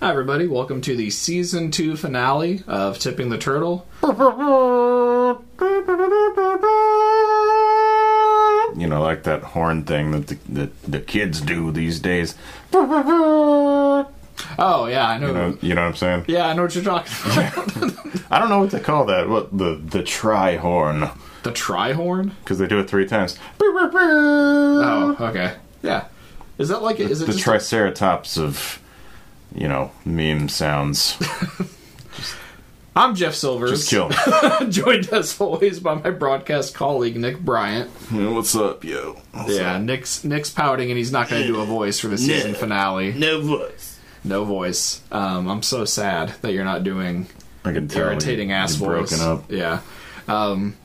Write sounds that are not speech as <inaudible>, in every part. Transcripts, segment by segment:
Hi, everybody. Welcome to the season two finale of Tipping the Turtle. You know, like that horn thing that the, that the kids do these days. Oh, yeah, I know. You know, you know what I'm saying? yeah, I know what you're talking about. <laughs> I don't know what they call that. What the the tri horn? the Trihorn? Because they do it three times. Oh, okay. Yeah. Is that like, is it The just triceratops of, you know, meme sounds. I'm Jeff Silvers. Just kill me. <laughs> Joined as always by my broadcast colleague, Nick Bryant. What's up, yo? What's Yeah, up? Nick's Nick's pouting and he's not going to do a voice for the season finale. No voice. No voice. Um, I'm so sad that you're not doing I can tell. irritating you- ass voice. Broken up. Yeah. Um,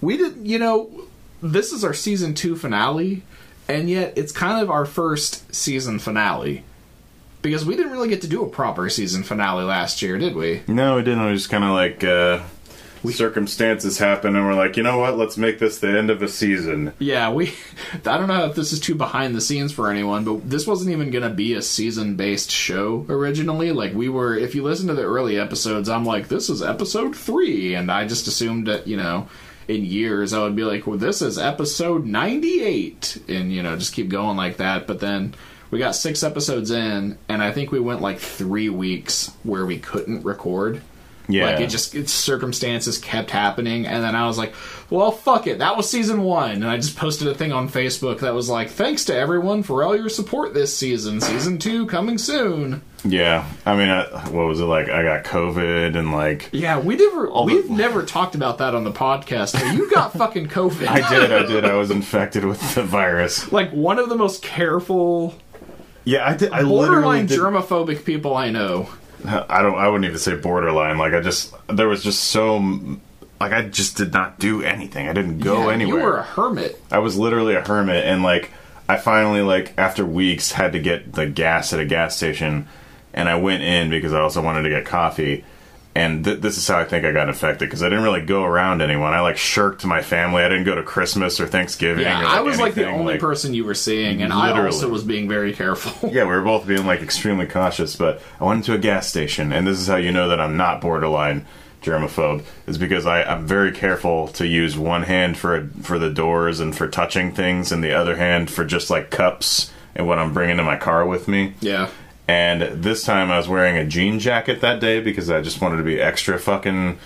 we did. You know, this is our season two finale, and yet it's kind of our first season finale because we didn't really get to do a proper season finale last year, did we? No, we didn't. We just kind of like uh, circumstances happen, and we're like, you know what? Let's make this the end of a season. Yeah, we. <laughs> I don't know if this is too behind the scenes for anyone, but this wasn't even going to be a season based show originally. Like, we were. If you listen to the early episodes, I'm like, this is episode three. And I just assumed that, you know, in years, I would be like, well, this is episode 98. And, you know, just keep going like that. But then we got six episodes in, and I think we went like three weeks where we couldn't record. Yeah. Like it just its circumstances kept happening, and then I was like, "Well, fuck it." That was season one, and I just posted a thing on Facebook that was like, "Thanks to everyone for all your support this season. Season two coming soon." Yeah, I mean, I, what was it like? I got COVID and like Yeah, we never we've never talked about that on the podcast. But you got fucking <laughs> COVID. I did, I did. I was infected with the virus. like one of the most careful, Yeah, I did. I literally borderline did. germophobic people I know. <laughs> I don't. I wouldn't even say borderline. Like I just there was just so like I just did not do anything. I didn't go Yeah, anywhere. You were a hermit. I was literally a hermit, and like I finally like after weeks had to get the gas at a gas station, and I went in because I also wanted to get coffee. And th- this is how I think I got infected because I didn't really go around anyone. I like shirked my family. I didn't go to Christmas or Thanksgiving. Yeah, or, I was like the only like- person you were seeing, and I also was being very careful. <laughs> Yeah, we were both being like extremely cautious, but I went into a gas station, and this is how you know that I'm not borderline germaphobe, is because I, I'm very careful to use one hand for for the doors and for touching things, and the other hand for just like cups and what I'm bringing to my car with me. yeah. And this time I was wearing a jean jacket that day because I just wanted to be extra fucking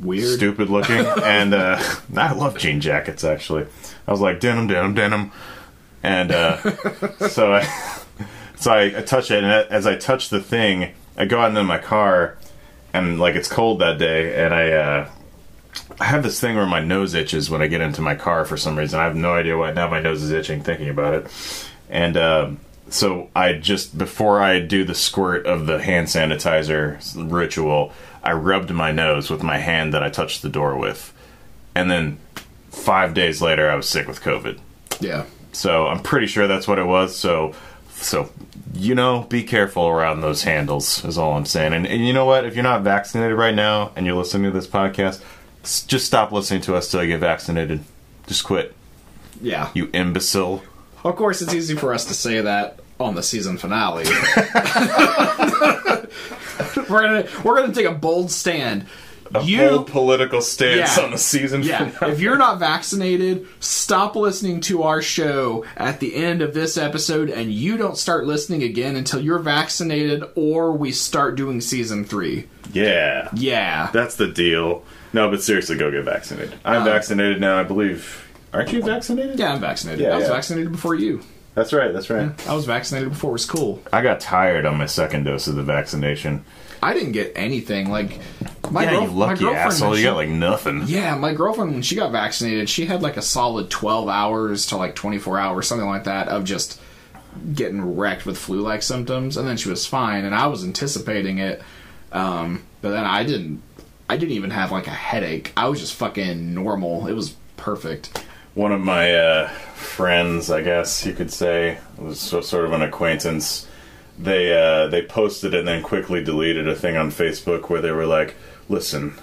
Weird. stupid looking. <laughs> and uh, <laughs> I love jean jackets actually. I was like denim, denim, denim, and uh, <laughs> so I so I, I touch it, and as I touch the thing, I go out into my car, and like it's cold that day, and I. Uh, I have this thing where my nose itches when I get into my car for some reason. I have no idea why. Now my nose is itching thinking about it. And um so I just, before I do the squirt of the hand sanitizer ritual, I rubbed my nose with my hand that I touched the door with. And then five days later, I was sick with COVID. Yeah. So I'm pretty sure that's what it was. So, so you know, be careful around those handles. Is all I'm saying. And, and you know what? If you're not vaccinated right now and you're listening to this podcast, just stop listening to us till you get vaccinated. Just quit, Yeah. you imbecile. Of course, it's easy for us to say that on the season finale. <laughs> we're gonna we're gonna take a bold stand. A you, bold political stance Yeah. on the season yeah. finale. If you're not vaccinated, stop listening to our show at the end of this episode, and you don't start listening again until you're vaccinated, or we start doing season three. yeah, Yeah. that's the deal. No, but seriously, go get vaccinated. I'm Um, vaccinated now. I believe. Aren't you vaccinated? Yeah, I'm vaccinated. Yeah, I was yeah. vaccinated before you. that's right. That's right. I was vaccinated before it was cool. I got tired on my second dose of the vaccination. I didn't get anything. Like my, yeah, girl- you my lucky girlfriend, asshole. when You got like nothing. Yeah, my girlfriend when she got vaccinated, she had like a solid 12 hours to like 24 hours, something like that, of just getting wrecked with flu-like symptoms, and then she was fine, and I was anticipating it, um, but then I didn't. I didn't even have like a headache. I was just fucking normal. It was perfect. One of my uh, friends, I guess you could say, was so, sort of an acquaintance. They uh, they posted and then quickly deleted a thing on Facebook where they were like, "Listen,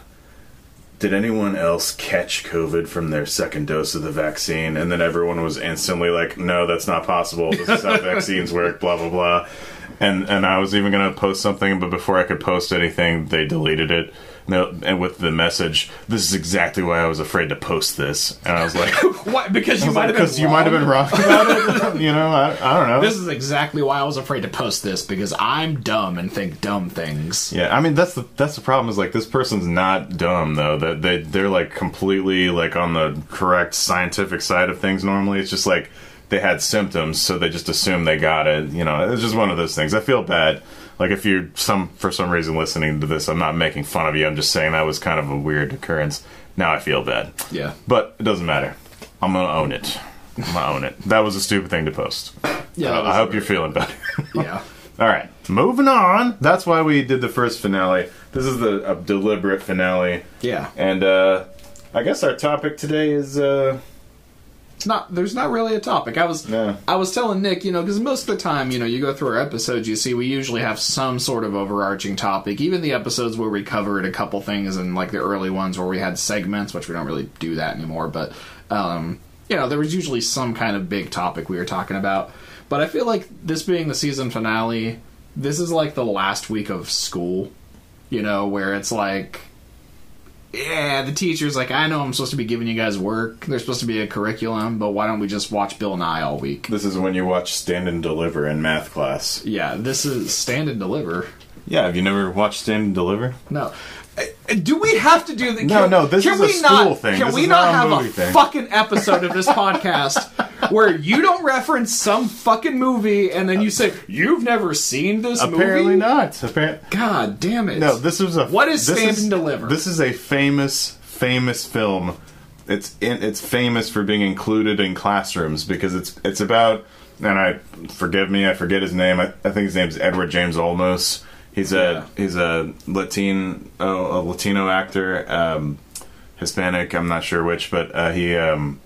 did anyone else catch COVID from their second dose of the vaccine? And then everyone was instantly like, no, that's not possible. This is how <laughs> vaccines work, blah, blah, blah. And, and I was even going to post something, but before I could post anything, they deleted it. No, and with the message, this is exactly why I was afraid to post this. And I was like, <laughs> Why? Because you might have been because you might have been wrong about it. <laughs> you know, I, I don't know. This is exactly why I was afraid to post this because I'm dumb and think dumb things. Yeah, I mean that's the that's the problem is like this person's not dumb though. That they they're like completely like on the correct scientific side of things. Normally, it's just like they had symptoms, so they just assume they got it. You know, it's just one of those things. I feel bad. Like if you're some for some reason listening to this, I'm not making fun of you. I'm just saying that was kind of a weird occurrence. Now I feel bad, Yeah. but it doesn't matter. I'm gonna own it. I'm gonna own it. That was a stupid thing to post. Yeah. Uh, I hope you're feeling better. <laughs> Yeah. All right, moving on. That's why we did the first finale. This is the a deliberate finale, Yeah. and uh, I guess our topic today is uh, It's not. There's not really a topic. I was. No. I was telling Nick, you know, because most of the time, you know, you go through our episodes, you see we usually have some sort of overarching topic. Even the episodes where we covered a couple things, and like the early ones where we had segments, which we don't really do that anymore. But um, you know, there was usually some kind of big topic we were talking about. But I feel like this being the season finale, this is like the last week of school. You know, where it's like yeah, the teacher's like, I know I'm supposed to be giving you guys work. There's supposed to be a curriculum, but why don't we just watch Bill Nye all week? this is when you watch Stand and Deliver in math class. Yeah, this is stand and deliver. Yeah, have you never watched Stand and Deliver? No. Uh, Do we have to do the? No, can- no, this can is a we school not, thing. Can This we not not have a fucking episode of this <laughs> podcast where you don't reference some fucking movie and then you say you've never seen this Apparently movie? not. Apparently. God damn it! No, this is a. What is this Stand and Deliver? This is a famous, famous film. It's in, it's famous for being included in classrooms because it's it's about. And I forgive me, I forget his name. I, I think his name's Edward James Olmos. He's a Yeah. he's a Latin oh, a Latino actor, um, Hispanic. I'm not sure which, but uh, he. Um,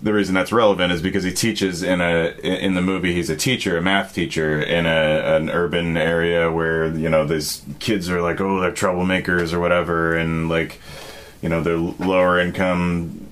the reason that's relevant is because he teaches in a in the movie he's a teacher a math teacher in a an urban area where you know these kids are like oh they're troublemakers or whatever and like you know they're lower income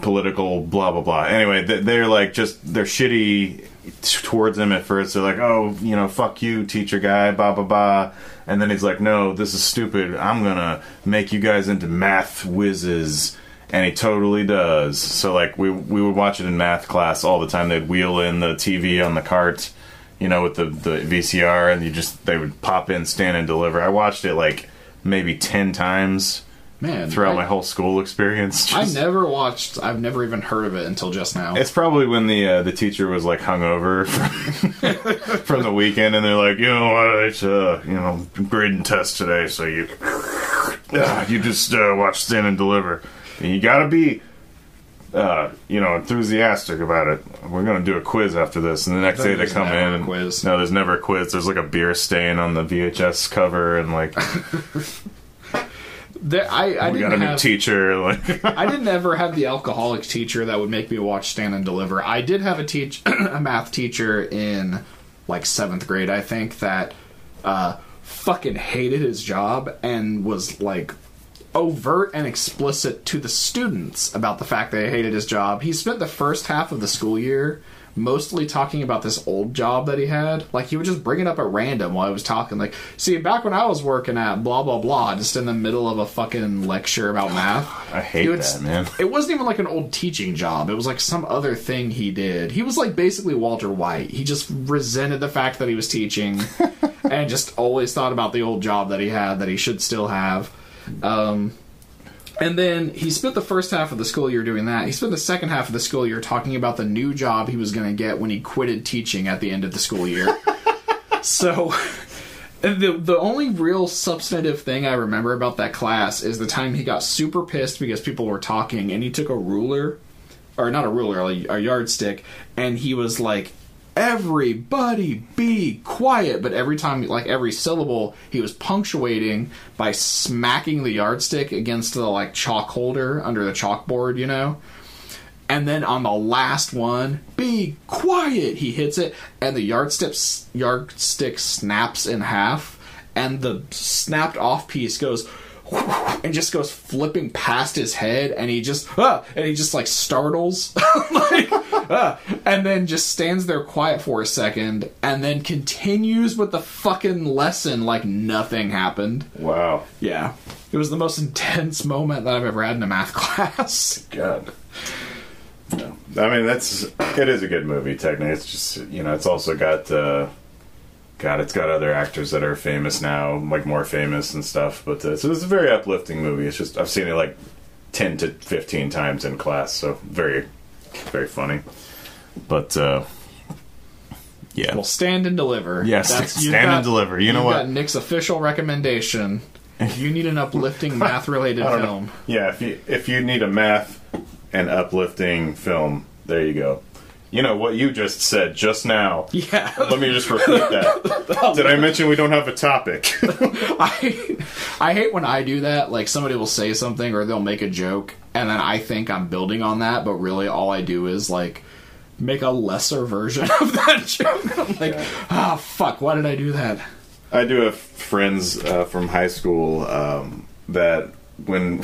political blah blah blah anyway they- they're like just they're shitty towards him at first they're like oh you know fuck you teacher guy blah blah blah. And then he's like no this is stupid. I'm gonna make you guys into math whizzes. And he totally does. So like we we would watch it in math class all the time. They'd wheel in the tv on the cart you know with the the vcr and you just they would pop in stand and deliver. I watched it like maybe 10 times Man, throughout I, my whole school experience I never watched. I've never even heard of it until just now. It's probably when the uh, the teacher was like hungover <laughs> from, from the weekend, and they're like, you know what, it's uh, you know grading test today, so you uh, you just uh, watch Stand and Deliver, and you gotta be. Uh, you know, enthusiastic about it. We're gonna do a quiz after this, and the next day they come in. a And, quiz. No, there's never a quiz. There's like a beer stain on the VHS cover, and like <laughs> There, I, I we didn't got a new have. teacher. Like, <laughs> I didn't ever have the alcoholic teacher that would make me watch Stand and Deliver. I did have a teach <clears throat> a math teacher in like seventh grade, I think, that uh, fucking hated his job and was like overt and explicit to the students about the fact that he hated his job. He spent the first half of the school year mostly talking about this old job that he had. Like he would just bring it up at random while I was talking. Like, see, back when I was working at blah blah blah, just in the middle of a fucking lecture about math. I hate would that man. It wasn't even like an old teaching job. It was like some other thing he did. He was like basically Walter White. He just resented the fact that he was teaching <laughs> and just always thought about the old job that he had that he should still have. Um, and then he spent the first half of the school year doing that. He spent the second half of the school year talking about the new job he was going to get when he quitted teaching at the end of the school year. <laughs> so the the only real substantive thing I remember about that class is the time he got super pissed because people were talking and he took a ruler or not a ruler, a, a yardstick, and he was like, "Everybody be quiet!" But every time, like every syllable, he was punctuating by smacking the yardstick against the like chalk holder under the chalkboard, you know. And then on the last one, be quiet. He hits it, and the yardstick yardstick snaps in half, and the snapped off piece goes and just goes flipping past his head, and he just ah, and he just like startles, <laughs> like, ah, and then just stands there quiet for a second, and then continues with the fucking lesson like nothing happened. Wow. Yeah, it was the most intense moment that I've ever had in a math <laughs> class. God. No. I mean, that's it is a good movie. Technically, it's just you know, it's also got uh, God, it's got other actors that are famous now, like more famous and stuff. But uh, so it's a very uplifting movie. It's just I've seen it like ten to fifteen times in class, so very, very funny. But uh, yeah, Well, stand and deliver. Yes, you've Stand and Deliver. You know what? Got Nick's official recommendation. If you need an uplifting <laughs> math-related don't know. film. Yeah, if you if you need a math and uplifting film, there you go. You know what you just said just now. Yeah, Let me just repeat that. <laughs> Did I mention we don't have a topic? <laughs> <laughs> I I hate when I do that. Like somebody will say something or they'll make a joke, and then I think I'm building on that, but really all I do is like make a lesser version of that joke. I'm like, ah, fuck, why did I do that? I do have friends uh, from high school um, that when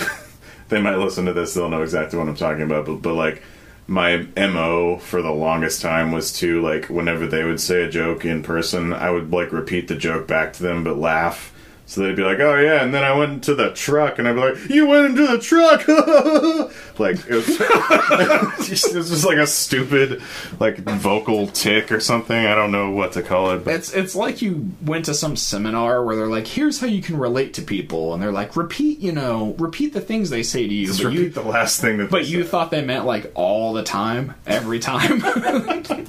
they might listen to this, they'll know exactly what I'm talking about. But, but like my mo for the longest time was to like whenever they would say a joke in person, I would like repeat the joke back to them but laugh. So they'd be like, "Oh yeah," and then I went into the truck, and I'd be like, "You went into the truck!" <laughs> like it was, <laughs> just, it was just like a stupid like vocal tick or something. I don't know what to call it. But It's it's like you went to some seminar where they're like, here's how you can relate to people, and they're like, repeat, you know, repeat the things they say to you. just but repeat you, the last thing that. but they you said. thought they meant like all the time, every time. <laughs>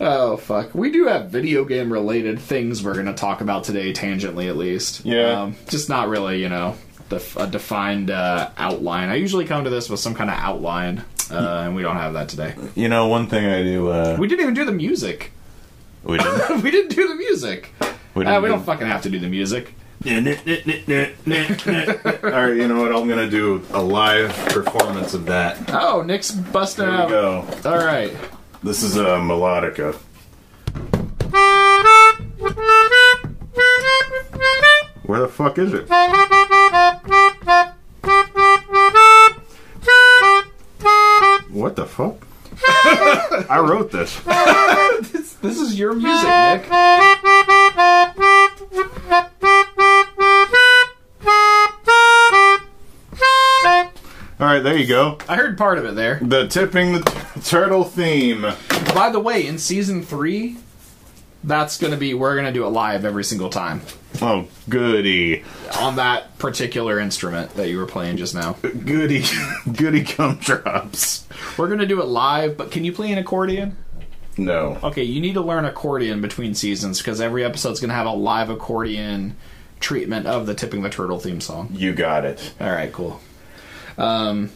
oh fuck! We do have video game related things we're going to talk about today, tangentially at least. Yeah. um, just not really, you know, def- a defined uh, outline. I usually come to this with some kind of outline, uh, and we don't have that today. You know, one thing I do. Uh, We didn't even do the music. we didn't. <laughs> we didn't do the music. We, Uh, we do- don't fucking have to do the music. <laughs> All right, you know what? I'm gonna do a live performance of that. Oh, Nick's busting out. go. All right. This is a melodica. Where the fuck is it? What the fuck? <laughs> I wrote this. This, this is your music, Nick. All right, there you go. I heard part of it there. The tipping the turtle theme. By the way, in season three, that's going to be we're going to do it live every single time Oh, goody, on that particular instrument that you were playing just now. goody, goody gumdrops. We're going to do it live, but can you play an accordion? No. Okay, you need to learn accordion between seasons because every episode's going to have a live accordion treatment of the Tipping the Turtle theme song. You got it. All right, cool. Um,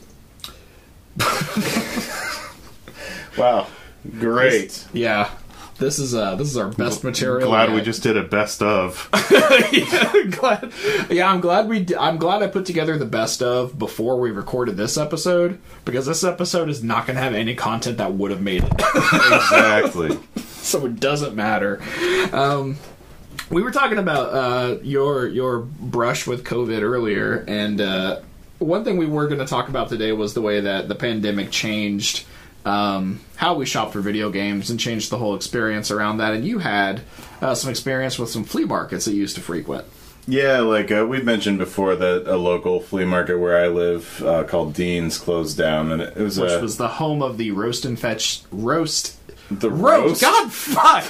Wow. Great. yeah, this is uh this is our best material. Glad we just did a best of. <laughs> yeah, glad. Yeah, I'm glad we. d- I'm glad I put together the best of before we recorded this episode because this episode is not going to have any content that would have made it, <laughs> exactly. so it doesn't matter. Um, we were talking about uh, your your brush with COVID earlier, and uh, one thing we were going to talk about today was the way that the pandemic changed um, how we shop for video games and changed the whole experience around that. And you had uh, some experience with some flea markets that you used to frequent. Yeah, like uh, we've mentioned before that a local flea market where I live uh, called Dean's closed down, and it was which uh, was the home of the roast and fetch roast. the Roast, God fuck!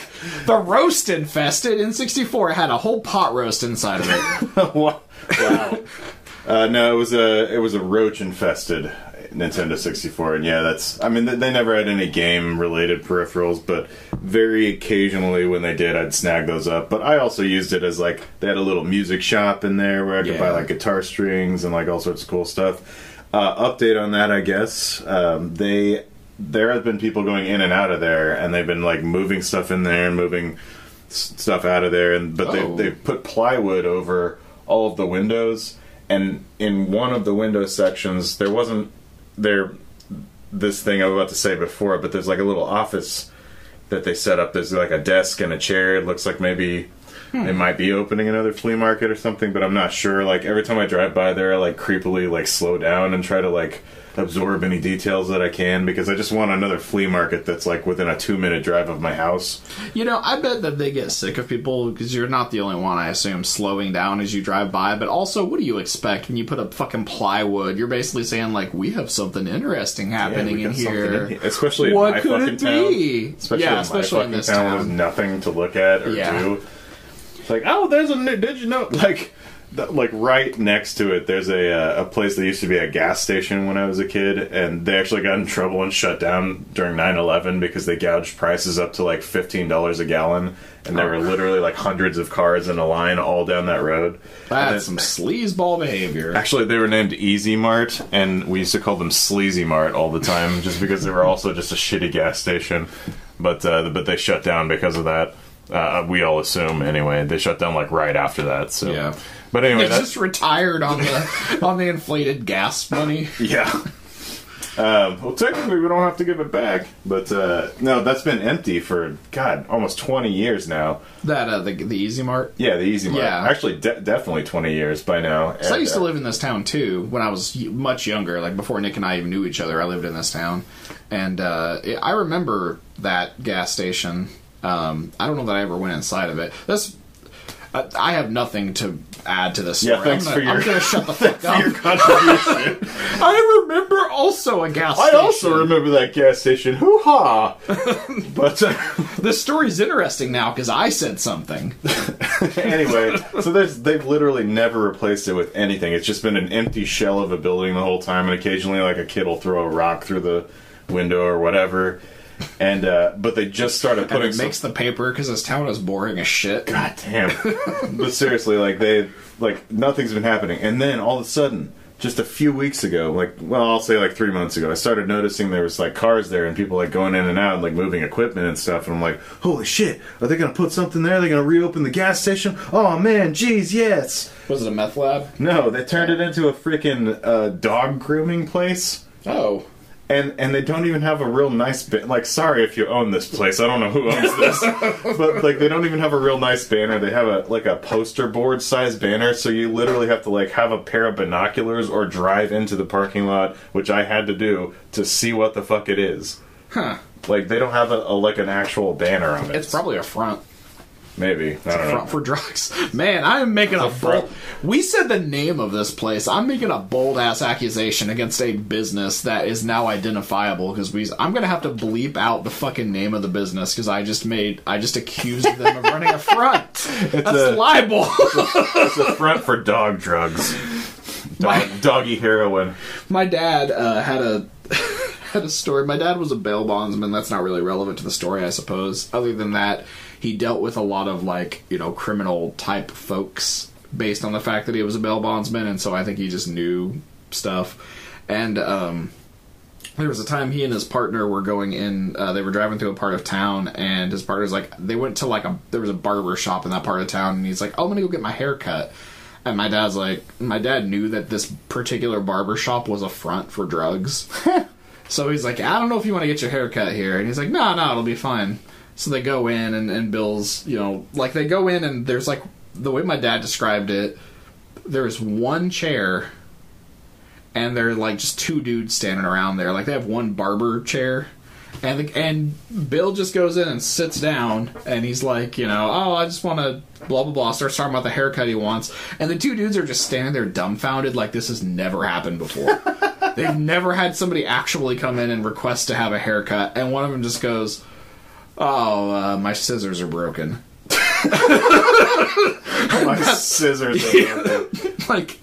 The roast infested in '64 It had a whole pot roast inside of it. <laughs> wow. wow. <laughs> uh, no, it was a it was a roach infested Nintendo 64, and yeah, that's. I mean, they, never had any game related peripherals, but very occasionally when they did, I'd snag those up. But I also used it as like they had a little music shop in there where I could Yeah. buy like guitar strings and like all sorts of cool stuff. Uh, update on that, I guess. Um, they there have been people going in and out of there, and they've been like moving stuff in there and moving s- stuff out of there, and but Oh. they they put plywood over all of the windows, and in one of the window sections there wasn't there this thing I was about to say before, but there's like a little office that they set up. There's like a desk and a chair. It looks like maybe Hmm. they might be opening another flea market or something, but I'm not sure. Like every time I drive by there, I like creepily like slow down and try to like absorb any details that I can because I just want another flea market that's like within a two minute drive of my house. You know, I bet that they get sick of people because you're not the only one, I assume, slowing down as you drive by. But also, what do you expect when you put up fucking plywood? You're basically saying, like, we have something interesting happening we in here. in here. Especially in What my could fucking it town. be? Especially yeah, in especially my in fucking this town, town. there's nothing to look at or Yeah. do. It's like, oh, there's a new. Did you know? <laughs> Like, like right next to it, there's a uh, a place that used to be a gas station when I was a kid, and they actually got in trouble and shut down during 9/11 because they gouged prices up to like fifteen dollars a gallon, and there were literally like hundreds of cars in a line all down that road. That's then- some sleazeball behavior. Actually, they were named Easy Mart, and we used to call them Sleazy Mart all the time, just because they were also just a shitty gas station. But uh, but they shut down because of that. Uh, we all assume anyway. They shut down like right after that. So Yeah. But anyway, They just retired on the <laughs> on the inflated gas money. <laughs> yeah. Um, well, technically, we don't have to give it back, but uh, no, that's been empty for God almost twenty years now. That uh, the the Easy Mart. Yeah, the Easy Mart. Yeah. Actually, de- definitely twenty years by now. So I And, used to uh, live in this town too when I was much younger, like before Nick and I even knew each other. I lived in this town, and uh, I remember that gas station. Um, I don't know that I ever went inside of it. That's I, I have nothing to add to this. Yeah, thanks I'm for gonna, your- I'm gonna shut the <laughs> fuck your up. contribution. <laughs> I remember also a gas. Station. I station. also remember that gas station. Hoo ha! <laughs> but uh, This story's interesting now because I said something. anyway, so there's they've literally never replaced it with anything. It's just been an empty shell of a building the whole time, and occasionally like a kid will throw a rock through the window or whatever. And uh, but they just started And putting it some- makes the paper because this town is boring as shit. God damn. <laughs> but seriously, like they like nothing's been happening. And then all of a sudden, just a few weeks ago, like well, I'll say like three months ago, I started noticing there was like cars there and people like going in and out and like moving equipment and stuff. And I'm like, holy shit, are they gonna put something there? Are they gonna reopen the gas station? Oh man, geez, yes. Was it a meth lab? No, they turned it into a freaking uh, dog grooming place. Oh. And and they don't even have a real nice ba- like sorry if you own this place. I don't know who owns this. <laughs> But like they don't even have a real nice banner. They have a like a poster board size banner. So you literally have to like have a pair of binoculars or drive into the parking lot which I had to do to see what the fuck it is. Huh. like they don't have a, a like an actual banner on it. It's probably a front. Maybe I don't know front for drugs. <laughs> Man, I'm making a front. bold. We said the name of this place. I'm making a bold ass accusation against a business that is now identifiable because we. I'm gonna have to bleep out the fucking name of the business because I just made. I just accused them of running a front. <laughs> That's a- libel. it's a front for dog drugs <laughs> dog, doggy heroin My dad uh, had a. Had a story. My dad was a bail bondsman. That's not really relevant to the story, I suppose. Other than that, he dealt with a lot of like you know criminal type folks based on the fact that he was a bail bondsman, and so I think he just knew stuff. And um, there was a time he and his partner were going in. Uh, they were driving through a part of town, and his partner's like, they went to like a there was a barber shop in that part of town, and he's like, "Oh, I'm gonna go get my hair cut." And my dad's like, my dad knew that this particular barber shop was a front for drugs. <laughs> so he's like, I don't know if you want to get your hair cut here. And he's like, no, no, it'll be fine. So they go in, and, and Bill's, you know, like they go in, and there's like, the way my dad described it, there's one chair, and they're like just two dudes standing around there. Like they have one barber chair. And the, and Bill just goes in and sits down, and he's like, you know, oh, I just want to blah blah blah. Starts talking about the haircut he wants, and the two dudes are just standing there dumbfounded, like this has never happened before. <laughs> They've never had somebody actually come in and request to have a haircut, and one of them just goes, "Oh, uh, my scissors are broken." <laughs> my scissors are broken. <laughs> like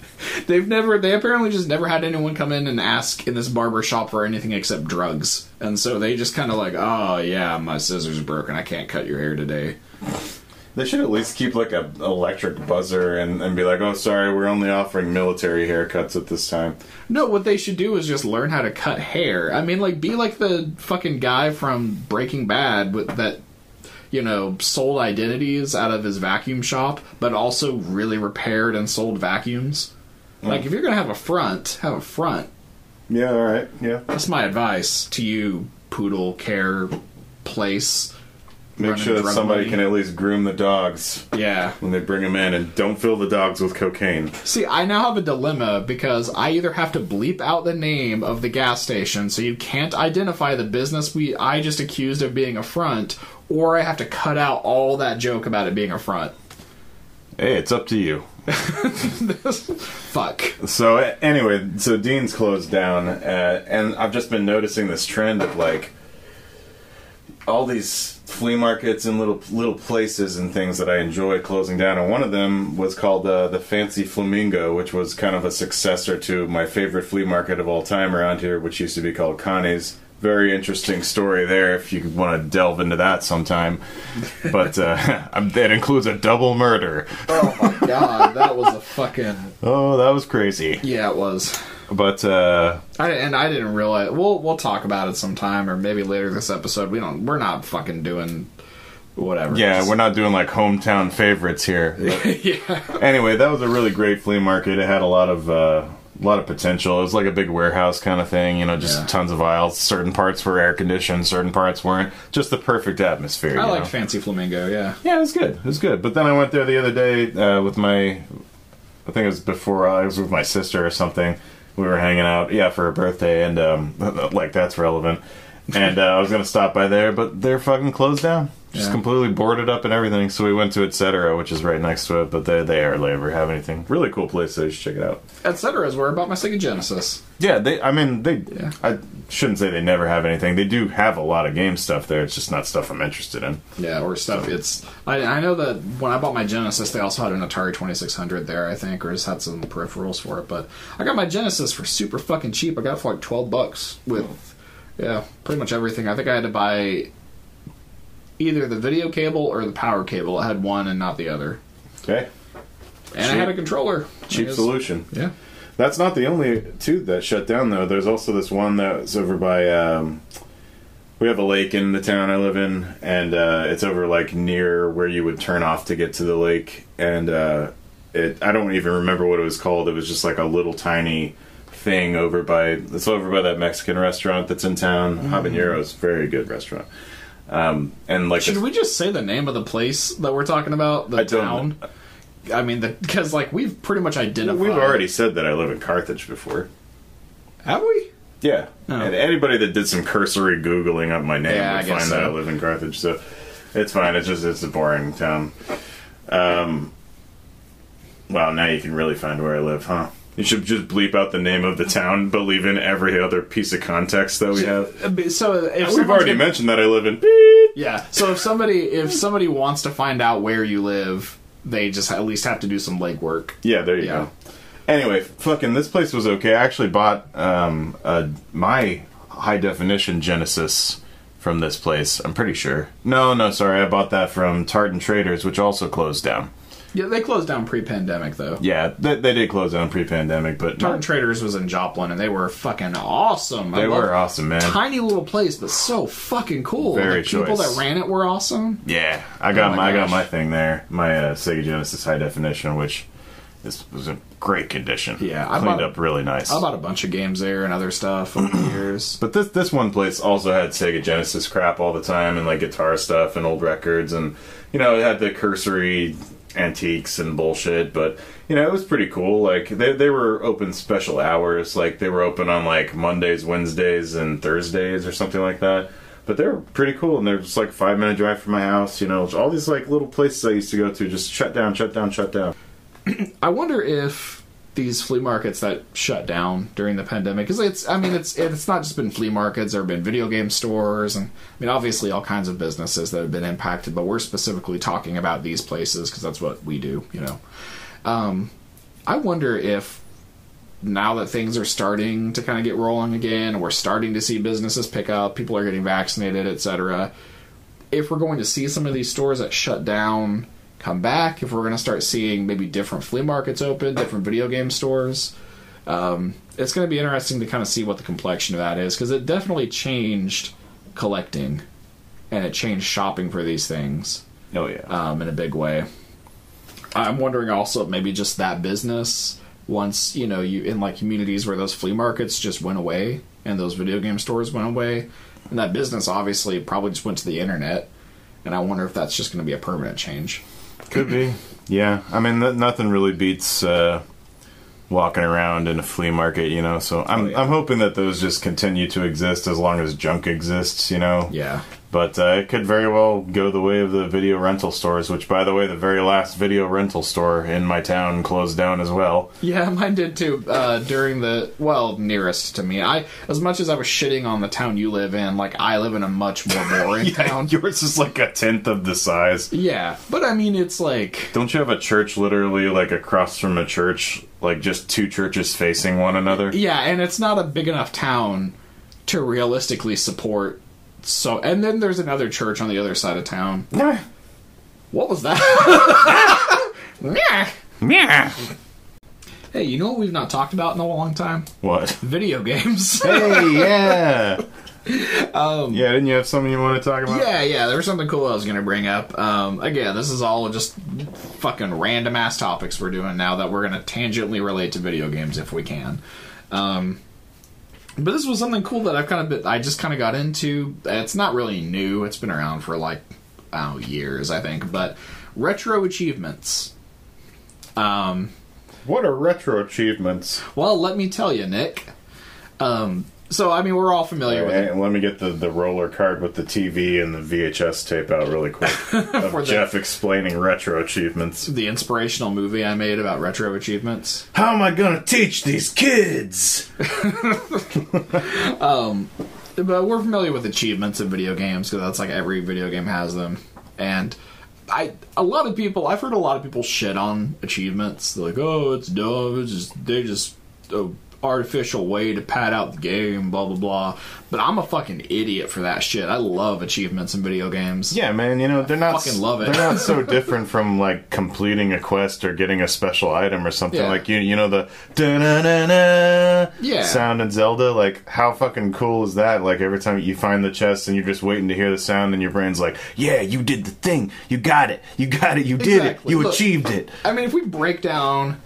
they've never they apparently just never had anyone come in and ask in this barber shop for anything except drugs and so they just kind of like oh yeah my scissors are broken i can't cut your hair today They should at least keep like a electric buzzer and, and be like, "Oh, sorry, we're only offering military haircuts at this time." no what they should do is just learn how to cut hair. I mean like be like the fucking guy from breaking bad with that you know sold identities out of his vacuum shop but also really repaired and sold vacuums. Like if you're gonna have a front have a front. Yeah, all right, yeah. That's my advice to you, poodle care place Make running sure that somebody can at least groom the dogs Yeah. when they bring them in, and don't fill the dogs with cocaine. See, I now have a dilemma because I either have to bleep out the name of the gas station so you can't identify the business we I just accused of being a front, or I have to cut out all that joke about it being a front. Hey, it's up to you. <laughs> Fuck. So a- anyway, so Dean's closed down, uh, and I've just been noticing this trend of like all these flea markets and little little places and things that I enjoy closing down. And one of them was called uh, the Fancy Flamingo, which was kind of a successor to my favorite flea market of all time around here, which used to be called Connie's. Very interesting story there if you want to delve into that sometime. <laughs> But uh, <laughs> that includes a double murder. Oh my god, that was a fucking <laughs> Oh, that was crazy. yeah, it was. But uh, I, and I didn't realize. We'll we'll talk about it sometime, or maybe later this episode. We don't. We're not fucking doing whatever. Yeah, we're not doing like hometown favorites here. <laughs> Yeah. anyway, that was a really great flea market. It had a lot of uh, a lot of potential. It was like a big warehouse kind of thing. You know, just Yeah. tons of aisles. Certain parts were air conditioned, certain parts weren't. Just the perfect atmosphere. I liked know? Fancy Flamingo. Yeah. Yeah, it was good. It was good. But then I went there the other day uh, with my. I think it was before I was with my sister or something. We were hanging out, yeah, for her birthday, and um, <laughs> like that's relevant. And uh, I was gonna stop by there, but they're fucking closed down, just Yeah. completely boarded up and everything. So we went to Etc., which is right next to it, but they they hardly ever have anything. Really cool place, so you should check it out. Etc. is where I bought my Sega Genesis. Yeah, they. I mean, they. Yeah. I shouldn't say they never have anything. They do have a lot of game stuff there. It's just not stuff I'm interested in. Yeah, or stuff. It's I, I know that when I bought my Genesis, they also had an Atari Twenty Six Hundred there, I think, or just had some peripherals for it. But I got my Genesis for super fucking cheap. I got it for like twelve bucks with, yeah, pretty much everything. I think I had to buy either the video cable or the power cable. I had one and not the other, Okay, and I had a controller. cheap solution. Yeah. That's not the only two that shut down though. There's also this one that's over by. Um, we have a lake in the town I live in, and uh, it's over like near where you would turn off to get to the lake. And uh, it, I don't even remember what it was called. It was just like a little tiny thing over by. It's over by that Mexican restaurant that's in town, Habaneros. Very good restaurant. Um, and like Should we just say the name of the place that we're talking about? The I town. I mean, because like we've pretty much identified. we've already said that I live in Carthage before. have we? Yeah. Oh. And anybody that did some cursory googling up my name Yeah, would find that. I live in Carthage. So it's fine. It's just it's a boring town. Um. Well, now you can really find where I live, huh? You should just bleep out the name of the town, but leave in every other piece of context that we have. So if We've already gonna- mentioned that I live in. Beep. Yeah. So if somebody if somebody wants to find out where you live, they just at least have to do some legwork. Yeah, there you Yeah. go. Anyway, fucking this place was okay. I actually bought um, uh, my high definition Genesis from this place. I'm pretty sure. No, no, sorry, I bought that from Tartan Traders, which also closed down. Yeah, they closed down pre-pandemic though. Yeah, they, they did close down pre-pandemic, but Tartan Traders was in Joplin, and they were fucking awesome. I they love- were awesome, man. Tiny little place, but so fucking cool. Very the people choice. that ran it were awesome. Yeah, I got Oh my my, I got gosh. my thing there, my uh, Sega Genesis high definition, which is was in great condition. Yeah, I cleaned bought- up really nice. I bought a bunch of games there and other stuff over the years. <clears throat> But this this one place also had Sega Genesis crap all the time and like guitar stuff and old records and you know it had the cursory antiques and bullshit. But you know it was pretty cool. Like they they were open special hours. Like they were open on like Mondays, Wednesdays, and Thursdays or something like that. But they were pretty cool, and they're just like five minute drive from my house. You know, all these like little places I used to go to just shut down, shut down, shut down. <clears throat> I wonder if these flea markets that shut down during the pandemic. Because it's I mean it's it's not just been flea markets there have been video game stores and I mean obviously all kinds of businesses that have been impacted but we're specifically talking about these places because that's what we do you know. Um, I wonder if now that things are starting to kind of get rolling again we're starting to see businesses pick up people are getting vaccinated etc if we're going to see some of these stores that shut down come back, if we're going to start seeing maybe different flea markets open, different video game stores, um, it's going to be interesting to kind of see what the complexion of that is because it definitely changed collecting and it changed shopping for these things Oh yeah. um, in a big way. I'm wondering also maybe just that business once you know you in like communities where those flea markets just went away and those video game stores went away, and that business obviously probably just went to the internet, and I wonder if that's just going to be a permanent change. Could be. Yeah. I mean, th- nothing really beats uh, walking around in a flea market, you know. So I'm Oh, yeah. I'm hoping that those just continue to exist as long as junk exists, you know. Yeah. But uh, it could very well go the way of the video rental stores, which, by the way, the very last video rental store in my town closed down as well. Yeah, <laughs> mine did too. Uh, during the well, nearest to me. I as much as I was shitting on the town you live in, like I live in a much more <laughs> boring town. yours is like a tenth of the size. Yeah, but I mean, it's like Don't you have a church literally like across from a church, like just two churches facing one another? yeah, and it's not a big enough town to realistically support. So, and then there's another church on the other side of town. Yeah. What was that? <laughs> Nyah. Yeah. hey, you know what we've not talked about in a long time? What? Video games. <laughs> Hey, yeah. <laughs> um, yeah, didn't you have something you want to talk about? Yeah, yeah, there was something cool I was going to bring up. Um, again, this is all just fucking random ass topics we're doing now that we're going to tangentially relate to video games if we can. Um, but this was something cool that I've kind of been, I just kind of got into. It's not really new. It's been around for like I don't know, years, I think. But retro achievements. Um, What are retro achievements? well, let me tell you, Nick. Um, so I mean, we're all familiar with it. Let me get the, the roller card with the TV and the VHS tape out really quick. <laughs> of the- Jeff explaining retro achievements. the inspirational movie I made about retro achievements. How am I gonna teach these kids? <laughs> um, but we're familiar with achievements in video games because that's like every video game has them and i a lot of people i've heard a lot of people shit on achievements they're like oh it's dumb it's just they're just a artificial way to pad out the game blah blah blah but i'm a fucking idiot for that shit i love achievements in video games Yeah, man, you know, they're not fucking love it. They're not so <laughs> different from like completing a quest or getting a special item or something Yeah. like you you know the da-na-na-na Yeah. sound in Zelda, like how fucking cool is that? Like every time you find the chest and you're just waiting to hear the sound and your brain's like, "Yeah, you did the thing. You got it. You got it. You did Exactly. it. You Look- achieved it." I mean, if we break down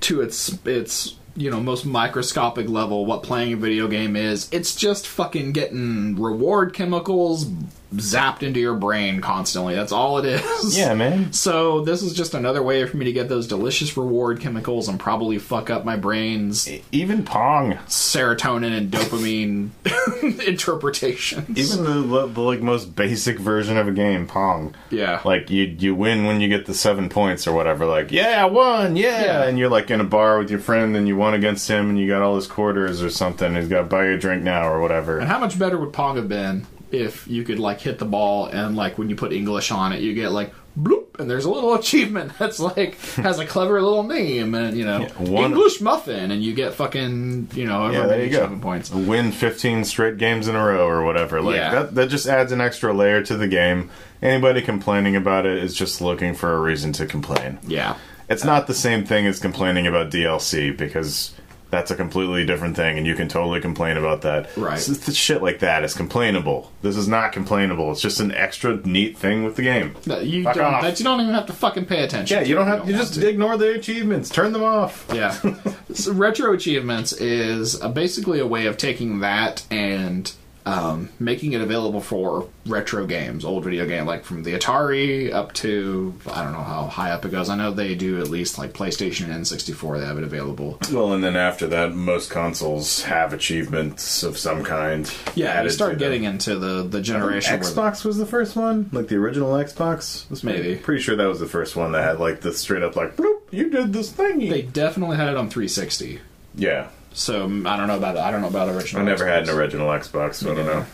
to its its you know most microscopic level what playing a video game is, it's just fucking getting reward chemicals zapped into your brain constantly. That's all it is. Yeah, man. <laughs> So this is just another way for me to get those delicious reward chemicals and probably fuck up my brain's Even Pong, serotonin and dopamine <laughs> interpretations. even the, the like most basic version of a game, Pong. yeah, like you you win when you get the seven points or whatever like yeah I won yeah. Yeah. and you're like in a bar with your friend and you won against him and you got all his quarters or something he's got to buy you a drink now or whatever. And whatever how much better would Pong have been if you could like hit the ball and like when you put English on it, you get like bloop, and there's a little <laughs> achievement that's like has a clever little name and you know one- English muffin, and you get fucking you know yeah there you go. points. win 15 straight games in a row or whatever. Like Yeah. that that just adds an extra layer to the game. Anybody complaining about it is just looking for a reason to complain. Yeah, it's not the same thing as complaining about DLC because that's a completely different thing, and you can totally complain about that. Right. Shit like that is complainable. This is not complainable. It's just an extra neat thing with the game. that you Fuck don't off. that you don't even have to fucking pay attention. Yeah, to you don't have. You just to. ignore the achievements. Turn them off. <laughs> Yeah. <laughs> so retro achievements is uh basically a way of taking that and um, making it available for retro games, old video game, like from the Atari up to I don't know how high up it goes. I know they do at least like PlayStation and N64. They have it available. Well, and then after that, most consoles have achievements of some kind. Yeah, you added start getting them. into the the generation where Xbox was the first one, like the original Xbox. Was Maybe. pretty sure that was the first one that had like the straight up like, bloop, you did this thing. they definitely had it on 360. yeah, So mm, I don't know about I don't know about original. I never had an original Xbox, so I don't know.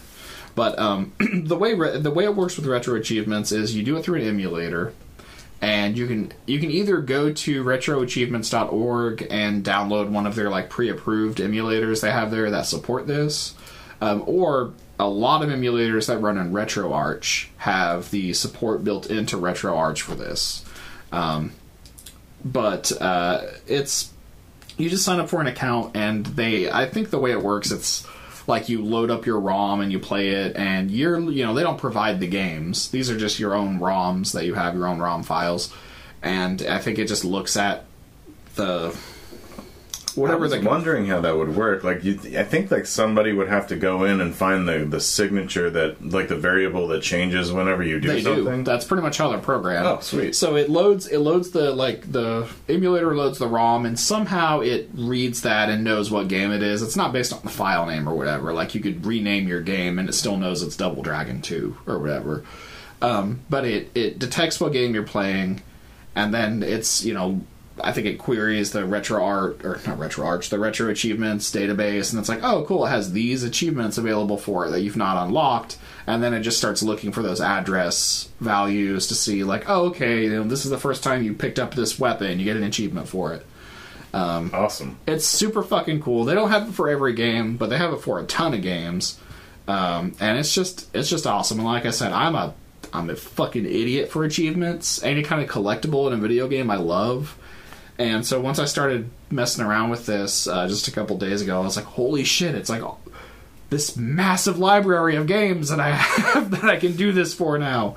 But um, <clears throat> the way re- the way it works with retro achievements is you do it through an emulator, and you can you can either go to retroachievements.org and download one of their like pre-approved emulators they have there that support this, um, or a lot of emulators that run on RetroArch have the support built into RetroArch for this. Um, but uh, it's you just sign up for an account and they i think the way it works it's like you load up your rom and you play it and you're you know they don't provide the games. These are just your own roms that you have your own rom files. And i think it just looks at the whatever I was the wondering how that would work. Like, you, I think like somebody would have to go in and find the the signature that like the variable that changes whenever you do they something. do. That's pretty much how they're programmed. Oh, sweet. So it loads it loads the like the emulator loads the ROM and somehow it reads that and knows what game it is. It's not based on the file name or whatever. Like you could rename your game and it still knows it's Double Dragon 2 or whatever. Um, but it it detects what game you're playing and then it's, you know, I think it queries the retro art or not retro arch, the retro achievements database, and it's like, oh, cool, it has these achievements available for it that you've not unlocked, and then it just starts looking for those address values to see, like, oh, okay, you know, this is the first time you picked up this weapon, you get an achievement for it. Awesome. It's super fucking cool. They don't have it for every game, but they have it for a ton of games, um, and it's just it's just awesome. And like I said, I'm a I'm a fucking idiot for achievements. Any kind of collectible in a video game, I love. And so once I started messing around with this uh, just a couple days ago, I was like, "Holy shit!" It's like this massive library of games that I <laughs> have that I can do this for now.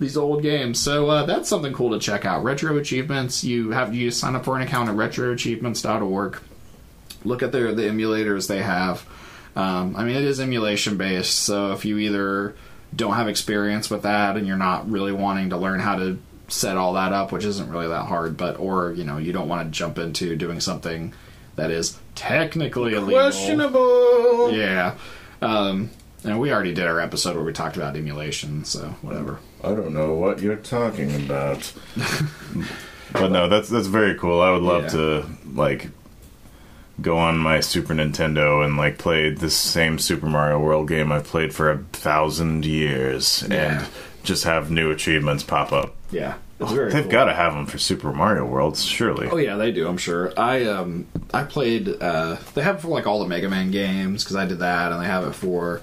These old games, so uh, that's something cool to check out. Retro Achievements. You have you sign up for an account at retroachievements.org. Look at their the emulators they have. Um, I mean, it is emulation based, so if you either don't have experience with that and you're not really wanting to learn how to set all that up, which isn't really that hard, but or you know you don't want to jump into doing something that is technically illegal. Questionable. Yeah. Um, and we already did our episode where we talked about emulation, so whatever. I don't know what you're talking about. <laughs> but no, that's that's very cool. I would love Yeah. to like go on my Super Nintendo and like play this same Super Mario World game I've played for a thousand years Yeah. and just have new achievements pop up. Yeah, very. They've cool. got to have them for Super Mario Worlds, surely. Oh yeah, they do. I'm sure. I um I played. uh They have it for like all the Mega Man games because I did that, and they have it for.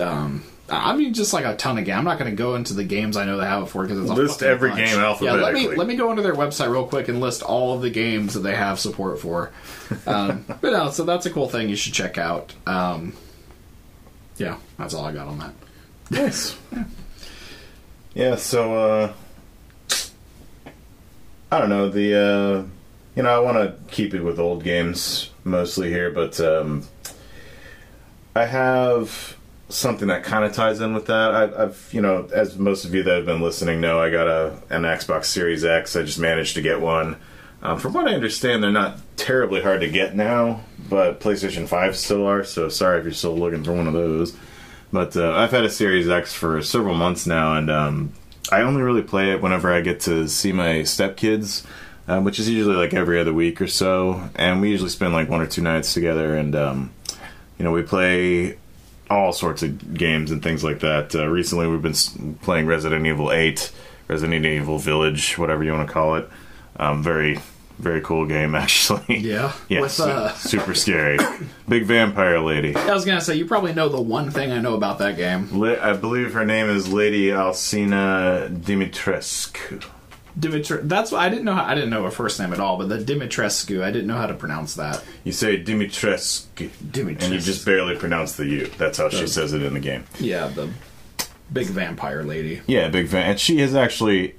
um I mean, just like a ton of games. I'm not going to go into the games I know they have it for because it's a List every bunch. game Yeah, let alphabetically. me let me go into their website real quick and list all of the games that they have support for. <laughs> Um, but no, so that's a cool thing you should check out. Um, yeah, that's all I got on that. Nice. Yeah, so uh I don't know, the uh you know, I want to keep it with old games mostly here, but um I have something that kind of ties in with that. I, I've, you know, as most of you that have been listening know, I got a an Xbox Series X. I just managed to get one. Um, from what I understand, they're not terribly hard to get now, but PlayStation 5 still are. So sorry if you're still looking for one of those. But uh, I've had a Series X for several months now, and um, I only really play it whenever I get to see my stepkids, um, which is usually like every other week or so. And we usually spend like one or two nights together, and um, you know we play all sorts of games and things like that. Uh, recently, we've been playing Resident Evil 8, Resident Evil Village, whatever you want to call it. Um, very, very cool game, <laughs> actually. Yeah. yeah, With, su- uh, super scary. Big vampire lady. I was gonna say you probably know the one thing I know about that game. La- I believe her name is Lady Alcina Dimitrescu. Dimitri. That's why I didn't know. How, I didn't know her first name at all, but the Dimitrescu. I didn't know how to pronounce that. You say Dimitrescu, Dimitrescu. and you just barely pronounce the U. That's how she says it in the game. Yeah, the big vampire lady. Yeah, big fan. And she is actually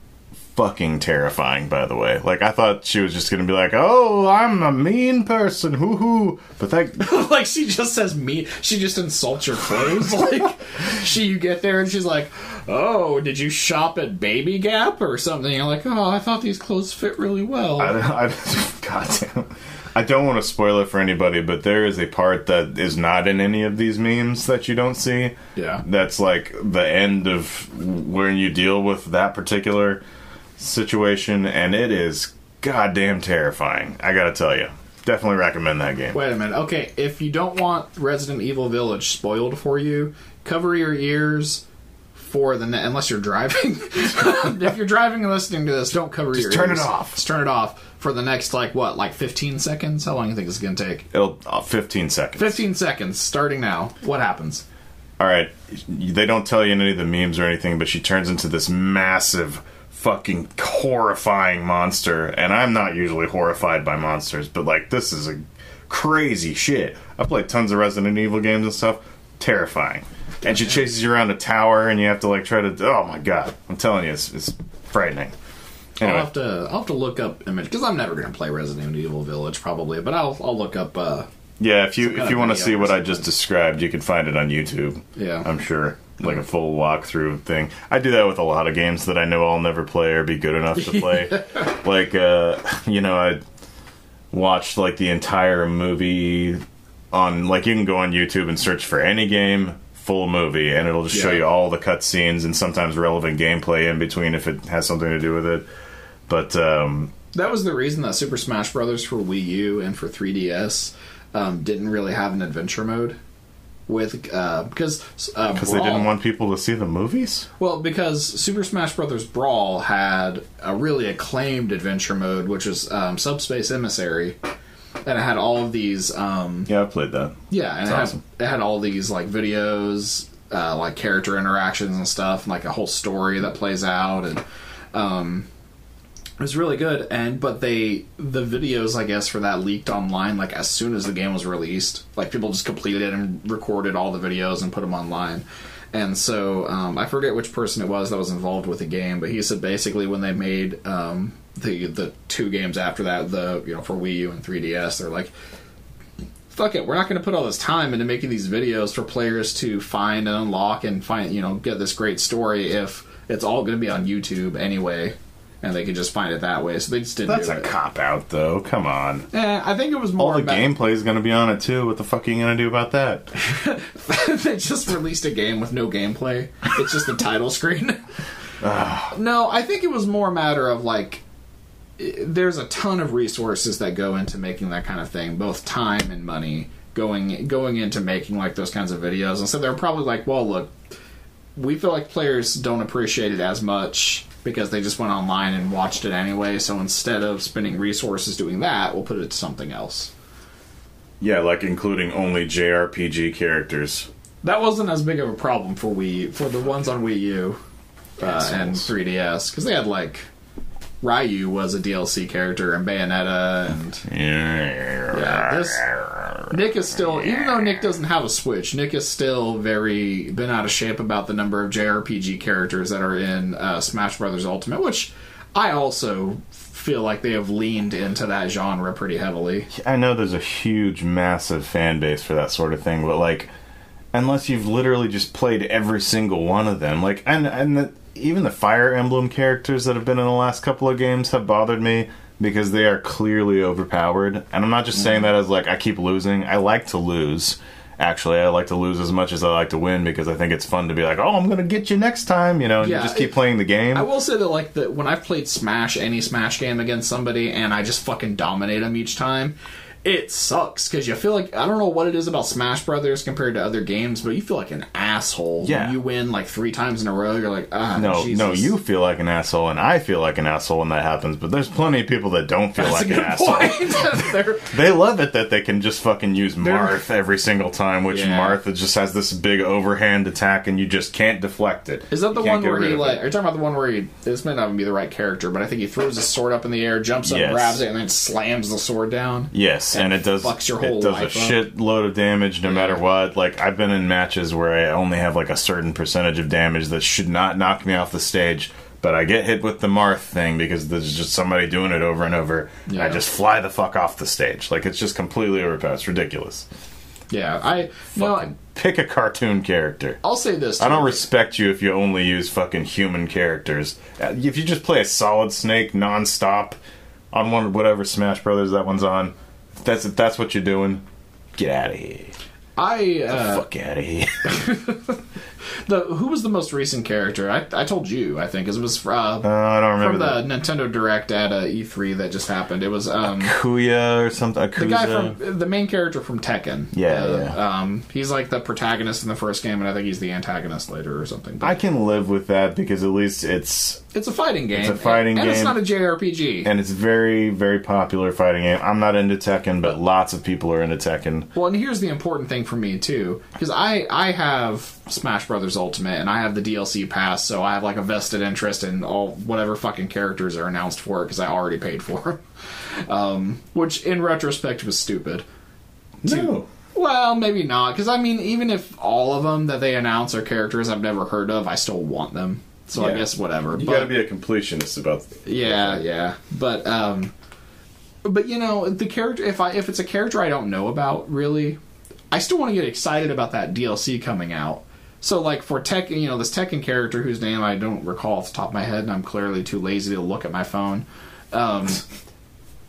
fucking terrifying, by the way. Like, I thought she was just gonna be like, oh, I'm a mean person, hoo hoo. But that. <laughs> like she just says me. She just insults your clothes. <laughs> like she, you get there and she's like, "Oh, did you shop at Baby Gap or something?" You're like, "Oh, I thought these clothes fit really well." I, I, God damn. I don't <laughs> want to spoil it for anybody, but there is a part that is not in any of these memes that you don't see. Yeah. That's like the end of when you deal with that particular situation, and it is goddamn terrifying. I gotta tell you. Definitely recommend that game. Wait a minute. Okay, if you don't want Resident Evil Village spoiled for you, cover your ears for the ne- unless you're driving. <laughs> if you're driving and listening to this, don't cover your turn ears. Turn it off. Just turn it off for the next like what, like 15 seconds? How long do you think it's going to take? It'll uh, 15 seconds. 15 seconds starting now. What happens? All right, they don't tell you any of the memes or anything, but she turns into this massive, fucking horrifying monster. And I'm not usually horrified by monsters, but like this is a crazy shit. I played tons of Resident Evil games and stuff. Terrifying. And she chases you around a tower, and you have to like try to. Oh my god! I'm telling you, it's, it's frightening. Anyway. I'll have to I'll have to look up image because I'm never going to play Resident Evil Village probably, but I'll I'll look up. uh Yeah, if you if you want to see what I just described, you can find it on YouTube. Yeah. I'm sure. Like a full walkthrough thing. I do that with a lot of games that I know I'll never play or be good enough to <laughs> play. like uh you know, I watched like the entire movie on like you can go on YouTube and search for any game full movie and it'll just show you all the cutscenes and sometimes relevant gameplay in between if it has something to do with it. But um That was the reason that Super Smash Brothers for Wii U and for 3DS um, didn't really have an adventure mode with uh, because uh, because they didn't want people to see the movies? Well, because Super Smash Bros. Brawl had a really acclaimed adventure mode, which was um, Subspace Emissary, and it had all of these. Um, Yeah, I played that. yeah, and it That's had, it had all these like videos, uh, like character interactions and stuff, and like a whole story that plays out, and um, was really good. And but they the videos, I guess, for that leaked online like as soon as the game was released. Like people just completed it and recorded all the videos and put them online. And so um, I forget which person it was that was involved with the game, but he said basically when they made um, the the two games after that, the you know for Wii U and 3DS, they're like, fuck it, we're not going to put all this time into making these videos for players to find and unlock and find, you know, get this great story if it's all going to be on YouTube anyway, and they could just find it that way. So they just didn't That's do a it. cop out, though. Come on. Eh, I think it was more. All the about gameplay is going to be on it too. What the fuck are you going to do about that? <laughs> they just released a game with no gameplay. It's just the title screen. <laughs> no, I think it was more a matter of like there's a ton of resources that go into making that kind of thing, both time and money going going into making like those kinds of videos. And so they're probably like, well, look, we feel like players don't appreciate it as much because they just went online and watched it anyway. So instead of spending resources doing that, we'll put it to something else. Yeah, like including only JRPG characters. That wasn't as big of a problem for Wii for the ones on Wii U uh, and 3DS because they had like Ryu was a DLC character and Bayonetta and Yeah, this- Nick is still even though Nick doesn't have a Switch, Nick is still very been out of shape about the number of JRPG characters that are in uh, Smash Brothers Ultimate, which I also feel like they have leaned into that genre pretty heavily. I know there's a huge, massive fan base for that sort of thing, but like, unless you've literally just played every single one of them, like, and and the, even the Fire Emblem characters that have been in the last couple of games have bothered me because they are clearly overpowered. And I'm not just saying that as like I keep losing. I like to lose. Actually, I like to lose as much as I like to win because I think it's fun to be like, oh, I'm gonna get you next time, you know, and Yeah, you just keep it- playing the game. I will say that like the when I've played Smash, any Smash game against somebody, and I just fucking dominate them each time, it sucks because you feel like I don't know what it is about Smash Brothers compared to other games, but you feel like an asshole. Yeah. when you win like three times in a row. You're like, ah, No, Jesus. no, you feel like an asshole, and I feel like an asshole when that happens. But there's plenty of people that don't feel That's like an asshole. <laughs> <laughs> They love it that they can just fucking use Marth every single time, which Yeah. Marth just has this big overhand attack, and you just can't deflect it. Is that the one where he like? Are you talking about the one where he? This may not even be the right character, but I think he throws his sword up in the air, jumps up, Yes. grabs it, and then slams the sword down. Yes, and, and it does. fucks your whole it does a up. shitload of damage no matter what. Like I've been in matches where I only have like a certain percentage of damage that should not knock me off the stage. But I get hit with the Marth thing because there's just somebody doing it over and over. and I Yeah. just fly the fuck off the stage. Like it's just completely overpowered. It's ridiculous. Yeah, I no. Pick a cartoon character. I'll say this. I don't respect you if you only use fucking human characters. Uh, If you just play a Solid Snake nonstop on one whatever Smash Brothers that one's on, that's if that's what you're doing. Get out of here. I uh, Fuck out of here. <laughs> <laughs> the who was the most recent character? I, I told you. I think it was uh, Uh, I don't from remember the that. Nintendo Direct at uh, E3 that just happened. It was um, Kuya or something. the guy from the main character from Tekken. Yeah, Uh, yeah. Um, he's like the protagonist in the first game, and I think he's the antagonist later or something. But I can live with that because at least it's it's a fighting game. It's a fighting and, and it's not a JRPG. and it's very very popular fighting game. I'm not into Tekken, but lots of people are into Tekken. Well, and here's the important thing for me too, because I I have Smash Brothers Ultimate and I have the DLC pass, so I have like a vested interest in all whatever fucking characters are announced for it because I already paid for them. <laughs> Um, which in retrospect was stupid. No. Well, maybe not, because I mean, even if all of them that they announce are characters I've never heard of, I still want them. So I guess whatever. You but, got to be a completionist about. yeah, yeah. But um, but you know the character. If I if it's a character I don't know about really, I still want to get excited about that DLC coming out. So like for Tekken, you know this Tekken character whose name I don't recall off the top of my head, and I'm clearly too lazy to look at my phone. Um,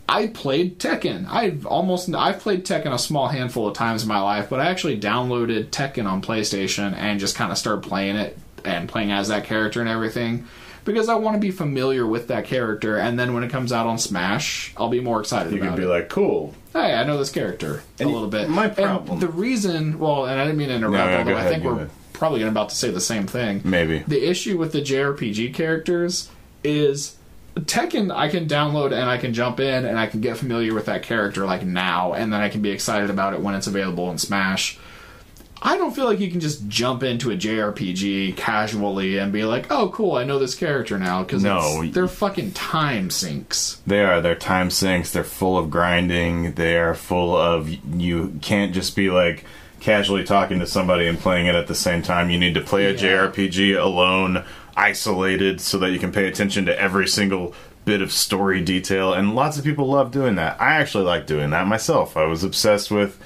I played Tekken. I've almost I've played Tekken a small handful of times in my life, but I actually downloaded Tekken on PlayStation and just kind of started playing it and playing as that character and everything because I want to be familiar with that character. And then when it comes out on Smash, I'll be more excited You can be it. like, cool. hey, I know this character a little bit. my And problem- the reason, well, and I didn't mean to interrupt, No, no, although I ahead, think we're probably about to say the same thing. Maybe. The issue with the JRPG characters is Tekken I can download and I can jump in and I can get familiar with that character like now and then I can be excited about it when it's available in Smash. I don't feel like you can just jump into a JRPG casually and be like, "Oh, cool, I know this character now." Because No. they're fucking time sinks. They are. They're time sinks. They're full of grinding. They are full of. You can't just be like casually talking to somebody and playing it at the same time. You need to play a Yeah. JRPG alone, isolated, so that you can pay attention to every single bit of story detail. And lots of people love doing that. I actually like doing that myself. I was obsessed with.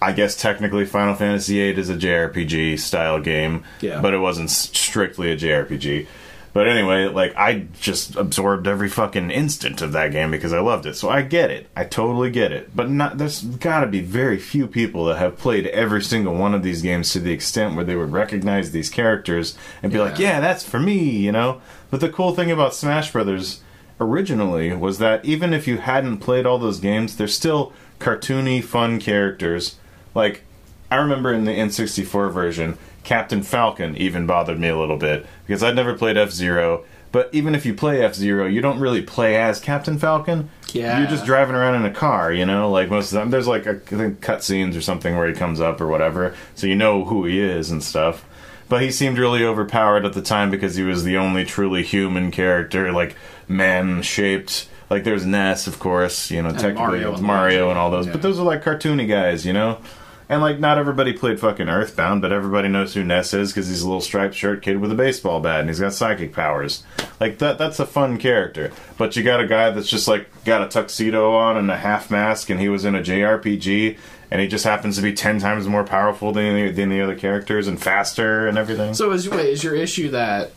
I guess technically Final Fantasy VIII is a JRPG style game, Yeah. but it wasn't strictly a JRPG. But anyway, like I just absorbed every fucking instant of that game because I loved it. So I get it. I totally get it. But not there's got to be very few people that have played every single one of these games to the extent where they would recognize these characters and be like, Yeah. "Yeah, that's for me," you know? But the cool thing about Smash Brothers originally was that even if you hadn't played all those games, they're still cartoony, fun characters. Like I remember in the N64 version, Captain Falcon even bothered me a little bit because I'd never played F Zero. But even if you play F Zero, you don't really play as Captain Falcon. Yeah. You're just driving around in a car, you know? Like most of them. There's like, a, I think, cutscenes or something where he comes up or whatever, so you know who he is and stuff. But he seemed really overpowered at the time because he was the only truly human character, like man shaped. Like there's Ness, of course, you know, technically Mario and Mario and all those, Yeah. but those are like cartoony guys, you know. And like, not everybody played fucking Earthbound, but everybody knows who Ness is because he's a little striped shirt kid with a baseball bat and he's got psychic powers. Like that, that's a fun character. But you got a guy that's just like got a tuxedo on and a half mask, and he was in a JRPG, and he just happens to be ten times more powerful than the, than the other characters and faster and everything. So is wait, is your issue that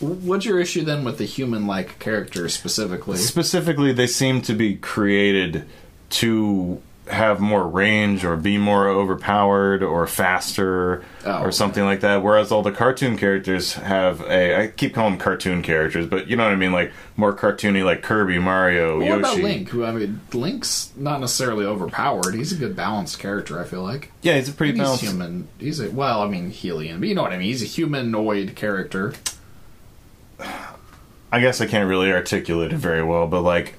what's your issue then with the human like characters specifically? Specifically, they seem to be created to have more range or be more overpowered or faster Oh, or something like that. Whereas all the cartoon characters have a I keep calling them cartoon characters, but you know what I mean, like more cartoony, like Kirby, Mario, What Yoshi. What about Link? Who I mean, Link's not necessarily overpowered. He's a good balanced character. I feel like Yeah, he's a pretty he's balanced. human. He's a well, I mean, Hylian, but you know what I mean. He's a humanoid character. I guess I can't really articulate it very well, but like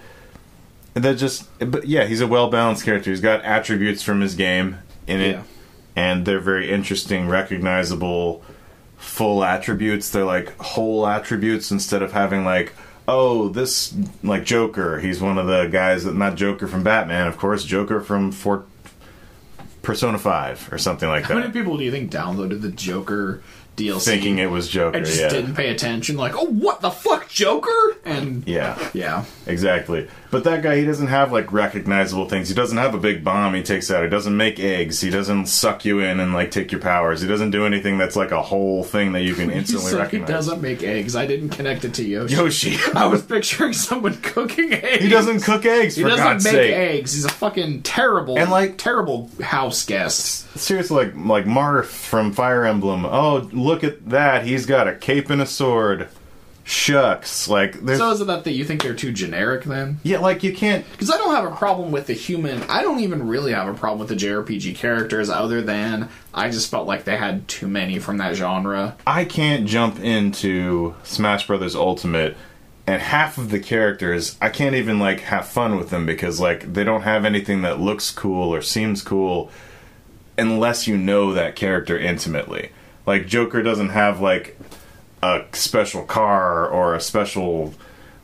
they're just but yeah, he's a well balanced character. He's got attributes from his game in it Yeah. and they're very interesting, recognizable full attributes. They're like whole attributes instead of having like oh, this like Joker, he's one of the guys that not Joker from Batman, of course, Joker from Fort Persona 5 or something like that. How many people do you think downloaded the Joker DLC Thinking it was Joker, I just yeah. didn't pay attention? Like, oh, what the fuck, Joker? And Yeah. yeah, Exactly. But that guy, he doesn't have like recognizable things. He doesn't have a big bomb he takes out. He doesn't make eggs. He doesn't suck you in and like take your powers. He doesn't do anything that's like a whole thing that you can instantly recognize. he doesn't make eggs. I didn't connect it to Yoshi. Yoshi. <laughs> I was picturing someone cooking eggs. he doesn't cook eggs He doesn't God's make sake. eggs. He's a fucking terrible And, like- terrible house guest. Seriously, like like Marth from Fire Emblem. Oh, look at that. He's got a cape and a sword. Shucks. Like there's So is it that that you think they're too generic then? yeah, like you can't Because I don't have a problem with the human. I don't even really have a problem with the JRPG characters, other than I just felt like they had too many from that genre. I can't jump into Smash Brothers Ultimate and half of the characters I can't even like have fun with them because like they don't have anything that looks cool or seems cool unless you know that character intimately. Like Joker doesn't have like a special car or a special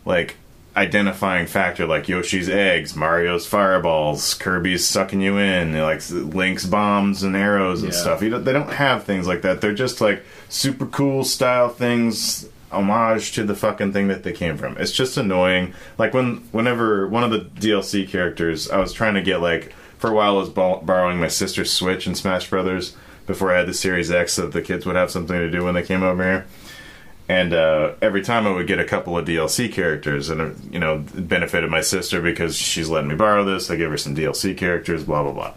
like identifying factor like Yoshi's eggs, Mario's fireballs, Kirby's sucking you in, like Link's bombs and arrows and Yeah. stuff. You don't, they don't have things like that. They're just like super cool style things homage to the fucking thing that they came from. It's just annoying. Like when whenever one of the DLC characters, I was trying to get like for a while I was bor- borrowing my sister's Switch in Smash Brothers before I had the Series X, so that the kids would have something to do when they came over here. And uh, every time I would get a couple of DLC characters, and uh, you know, it benefited my sister because she's letting me borrow this. I give her some DLC characters, blah blah blah.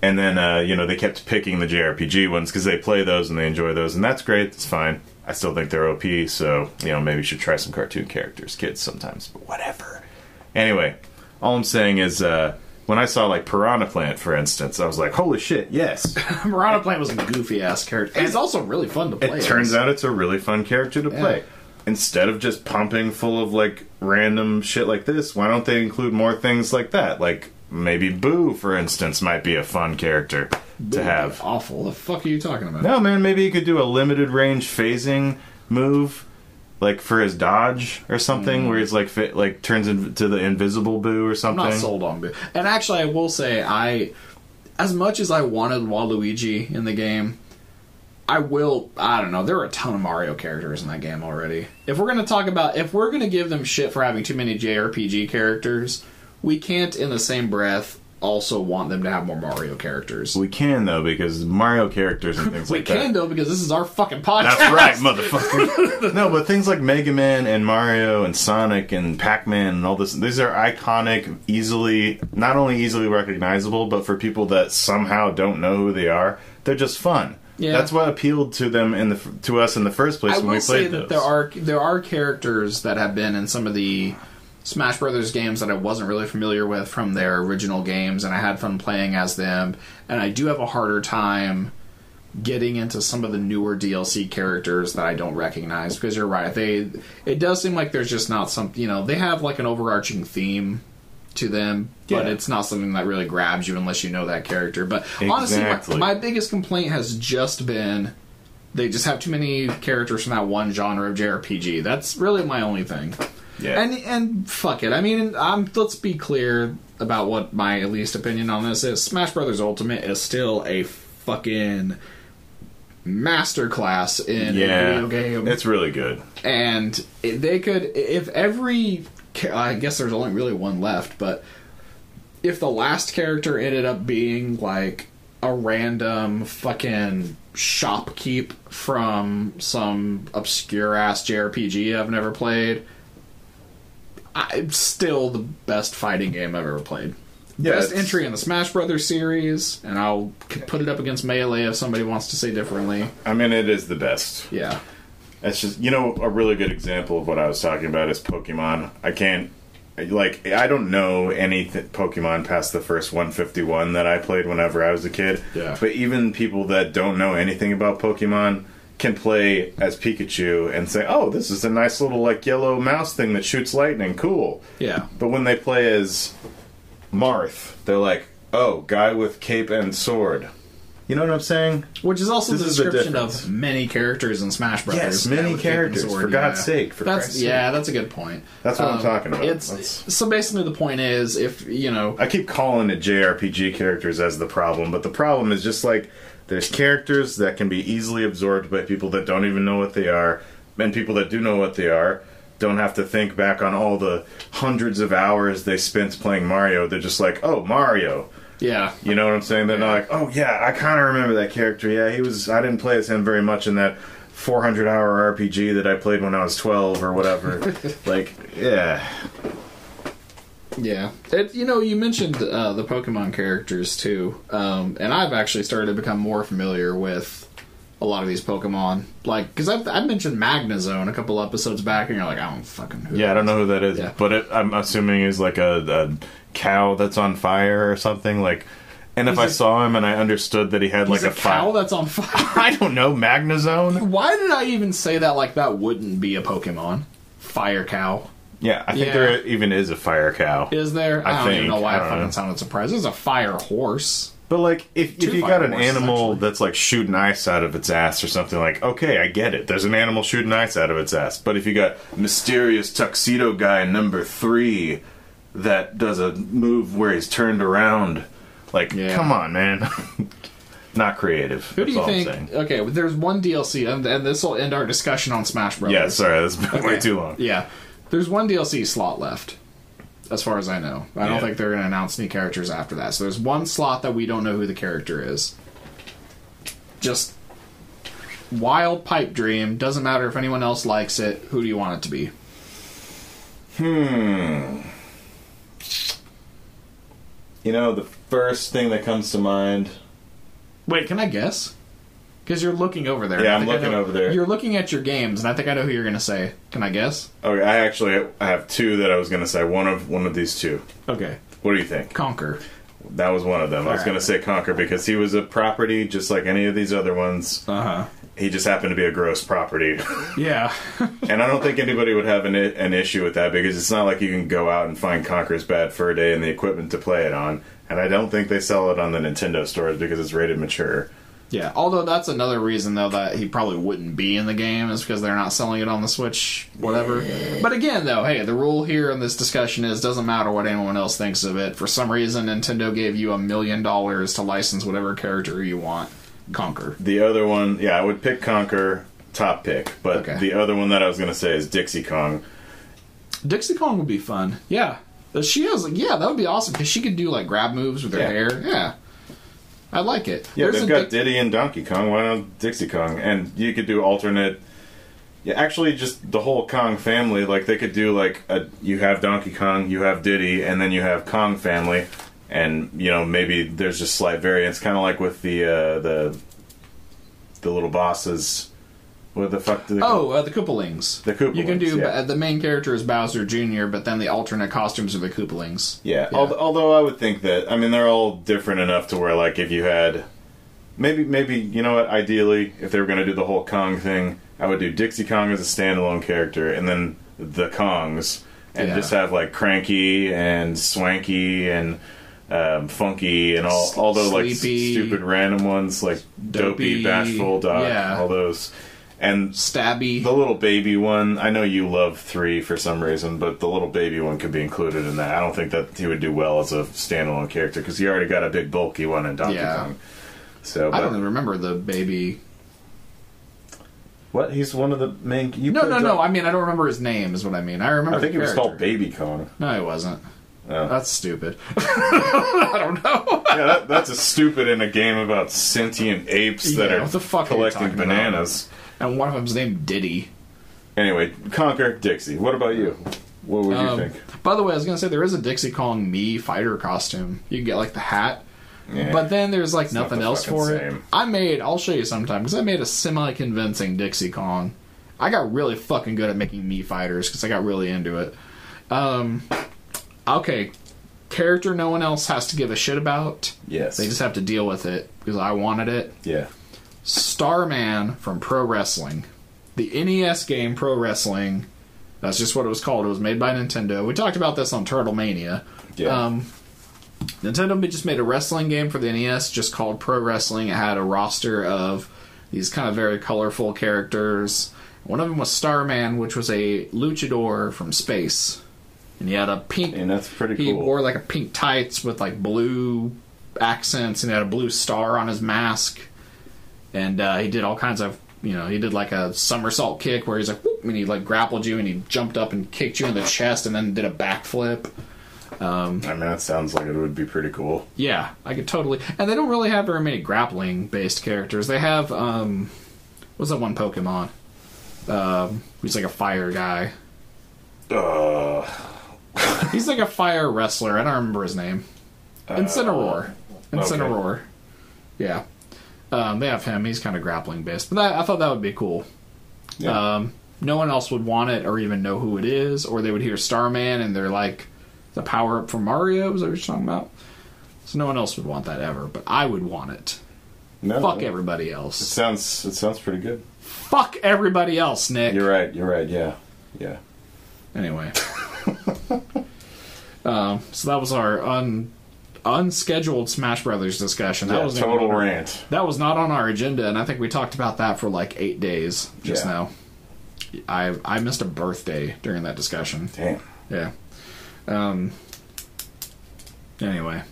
And then uh, you know they kept picking the JRPG ones because they play those and they enjoy those, and that's great. It's fine. I still think they're OP, so you know maybe you should try some cartoon characters, kids sometimes, but whatever. Anyway, all I'm saying is uh, when I saw like Piranha Plant, for instance, I was like, holy shit, yes. <laughs> Piranha Plant was a goofy ass character. And it's also really fun to play. It turns out it's a really fun character to play. Instead of just pumping full of like random shit like this, why don't they include more things like that? Like maybe Boo, for instance, might be a fun character to have. awful. The fuck are you talking about? No, man, maybe you could do a limited range phasing move, like for his dodge or something, where hmm. he's like fit, like turns into the invisible Boo or I'm something. not sold on Boo. And actually, I will say, I, as much as I wanted Waluigi in the game, I will. I don't know. There are a ton of Mario characters in that game already. If we're going to talk about, if we're going to give them shit for having too many JRPG characters, we can't, in the same breath, also want them to have more Mario characters. We can though because Mario characters and things We like can though because this is our fucking podcast. That's right, motherfucker. no, but things like Mega Man and Mario and Sonic and Pac Man and all this, these are iconic, easily, not only easily recognizable, but for people that somehow don't know who they are, they're just fun. Yeah. That's what appealed to them in the to us in the first place I when will we say played that those. there are there are characters that have been in some of the Smash Brothers games that I wasn't really familiar with from their original games, and I had fun playing as them. And I do have a harder time getting into some of the newer DLC characters that I don't recognize because you're right. They it does seem like there's just not some you know they have like an overarching theme to them, but it's not something that really grabs you unless you know that character. But honestly, my, my biggest complaint has just been they just have too many characters from that one genre of JRPG. That's really my only thing. Yeah. And and fuck it. I mean, I'm, let's be clear about what my at least opinion on this is. Smash Brothers Ultimate is still a fucking masterclass in a yeah, video game it's really good. and they could if every i guess there's only really one left but if the last character ended up being like a random fucking shopkeep from some obscure ass jrpg i've never played I, still the best fighting game i've ever played Yeah, best it's- entry in the smash brothers series and i'll put it up against melee if somebody wants to say differently I mean, it is the best. yeah It's just you know a really good example of what I was talking about is Pokemon. I can't like I don't know any th- Pokemon past the first 151 that I played whenever I was a kid. Yeah. But even people that don't know anything about Pokemon can play as Pikachu and say, "Oh, this is a nice little like yellow mouse thing that shoots lightning. Cool." yeah But when they play as Marth, they're like, "Oh, guy with cape and sword." You know what I'm saying? Which is also This the is the description difference. of many characters in Smash Brothers. Yes, many Yeah, with Cape and characters, Sword, for God's sake, for that's Christ's yeah, that's a good point. That's what I'm um, talking about. It's That's- so basically the point is if you know I keep calling it JRPG characters as the problem, but the problem is just like there's characters that can be easily absorbed by people that don't even know what they are, and people that do know what they are don't have to think back on all the hundreds of hours they spent playing Mario. They're just like, oh, Mario. yeah You know what I'm saying? They're not like, oh yeah, I kind of remember that character. Yeah, he was. I didn't play as him very much in that 400 hour RPG that I played when I was 12 or whatever. <laughs> like, yeah, yeah it, you know you mentioned uh, the Pokemon characters too, um, and I've actually started to become more familiar with a lot of these Pokemon like because I've, I've mentioned Magnezone a couple episodes back and you're like I don't fucking who yeah. I don't know who that is, Yeah. but it, I'm assuming is like a, a cow that's on fire or something. Like, and if He's I a- saw him and I understood that he had like a, a, cow that's on fire. <laughs> I don't know Magnezone. Why did I even say that like that wouldn't be a Pokemon? Fire cow. Yeah, I think Yeah. there even is a fire cow. Is there? I I, don't even think. know why I I, fucking know. sounded surprised. There's a fire horse. But like, if Two if you got an horses, animal actually. that's like shooting ice out of its ass or something, like, okay, I get it. There's an animal shooting ice out of its ass. But if you got mysterious tuxedo guy number three that does a move where he's turned around, like, Yeah. come on, man. <laughs> not creative. Who do you think? Okay, there's one DLC, and, and this will end our discussion on Smash Bros. Yeah, sorry, that's been way too long. Yeah, there's one DLC slot left, as far as I know. I don't think they're going to announce any characters after that. So there's one slot that we don't know who the character is. Just wild pipe dream. Doesn't matter if anyone else likes it. Who do you want it to be? Hmm. You know, the first thing that comes to mind. Wait, can I guess? Because you're looking over there. Yeah, I'm looking know- over there. You're looking at your games, and I think I know who you're going to say. Can I guess? Okay, I actually I have two that I was going to say. One of one of these two. Okay, What do you think? Conker. That was one of them. I was Alright. going to say Conker because he was a property just like any of these other ones. Uh huh. He just happened to be a gross property. <laughs> Yeah. <laughs> and I don't think anybody would have an, an issue with that because it's not like you can go out and find Conker's Bad Fur Day and the equipment to play it on. And I don't think they sell it on the Nintendo stores because it's rated mature. Yeah, although that's another reason though that he probably wouldn't be in the game is because they're not selling it on the Switch, whatever. But again, though, hey, the rule here in this discussion is doesn't matter what anyone else thinks of it. For some reason, Nintendo gave you a million dollars to license whatever character you want. Conker. The other one, yeah, I would pick Conker, top pick. But Okay. the other one that I was going to say is Dixie Kong. Dixie Kong would be fun. Yeah, she has. Yeah, that would be awesome because she could do like grab moves with her Yeah. hair. Yeah, I like it. Yeah, There's they've got Diddy and Donkey Kong. Why not Dixie Kong? And you could do alternate. Yeah, actually, just the whole Kong family. Like they could do like a. You have Donkey Kong, you have Diddy, and then you have Kong family, and you know maybe there's just slight variance, kind of like with the uh, the the little bosses. What the fuck do they? Oh, uh, the Koopalings. The Koopalings, You can do yeah. uh, the main character is Bowser Jr., but then the alternate costumes are the Koopalings. Yeah, Yeah. al- although I would think that I mean they're all different enough to where like if you had maybe maybe you know what ideally if they were going to do the whole Kong thing I would do Dixie Kong as a standalone character and then the Kongs and Yeah. just have like Cranky and Swanky and um, Funky and all all those like stupid random ones like Dopey, Dopey, Bashful, Doc, yeah. all those and Stabby. the little baby one, I know you love three for some reason, but the little baby one could be included in that. I don't think that he would do well as a standalone character because he already got a big bulky one in Donkey Yeah. Kong. So, I but, don't even remember the baby. what? He's one of the main. You No, no, no. I mean, I don't remember his name. Is what I mean. I remember. I think he was called Baby Kong. No, he wasn't. Oh. That's stupid. <laughs> I don't know. yeah, that, that's a stupid in a game about sentient apes <laughs> that Yeah, are fuck are collecting talking about? And one of them's named Diddy. Anyway, Conker Dixie. What about you? What would you Um, think? By the way, I was gonna say there is a Dixie Kong Mii fighter costume. You can get like the hat, Yeah. but then there's like not nothing the else for it. I made. I'll show you sometime because I made a semi-convincing Dixie Kong. I got really fucking good at making Mii fighters because I got really into it. Um, okay, character no one else has to give a shit about. yes. They just have to deal with it because I wanted it. yeah. Starman from Pro Wrestling. The NES game Pro Wrestling. That's just what it was called. It was made by Nintendo. We talked about this on Turtle Mania. Yeah. Um, Nintendo just made a wrestling game for the NES just called Pro Wrestling. It had a roster of these kind of very colorful characters. One of them was Starman, which was a luchador from space. And he had a pink and that's pretty he cool. wore like a pink tights with like blue accents and he had a blue star on his mask. And uh, he did all kinds of, you know, he did like a somersault kick where he's like, whoop, and he like grappled you and he jumped up and kicked you in the chest and then did a backflip. I mean, that sounds like it would be pretty cool. Yeah, I could totally. And they don't really have very many grappling based characters. They have, um, what's that one Pokemon? Um, he's like a fire guy. Uh, He's like a fire wrestler. I don't remember his name. Incineroar. Incineroar. Yeah. Um, they have him. He's kind of grappling based. But that, I thought that would be cool. yeah. Um, no one else would want it or even know who it is, or they would hear Starman and they're like, the power up from Mario. Is that what you're talking about? So no one else would want that ever, but I would want it. no, Fuck it everybody else. sounds it sounds pretty good. Fuck everybody else, Nick. You're right. You're right. Yeah. Yeah. Anyway. <laughs> um, so that was our un, unscheduled Smash Brothers discussion. That yeah was total rant. That was not on our agenda, and I think we talked about that for like eight days just Yeah. now. I I missed a birthday during that discussion. Damn. Yeah. Um. Anyway,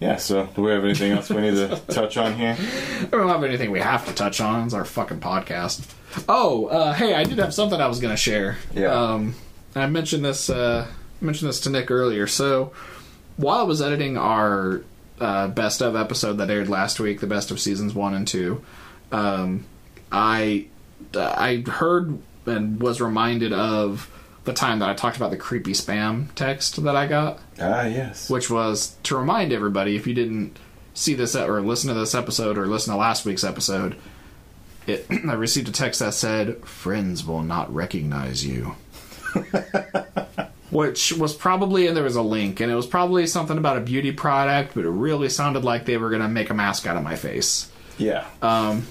Yeah. So, do we have anything else we need to <laughs> touch on here? We don't have anything we have to touch on. It's our fucking podcast. Oh, uh, hey, I did have something I was going to share. Yeah. Um, I mentioned this. Uh, mentioned this to Nick earlier. So, while I was editing our uh, best of episode that aired last week, the best of seasons one and two, um, I I heard and was reminded of the time that I talked about the creepy spam text that I got Ah, yes. which was to remind everybody if you didn't see this or listen to this episode or listen to last week's episode, it, <clears throat> I received a text that said, "Friends will not recognize you." <laughs> Which was probably, and there was a link, and it was probably something about a beauty product, but it really sounded like they were going to make a mask out of my face. Yeah. Um,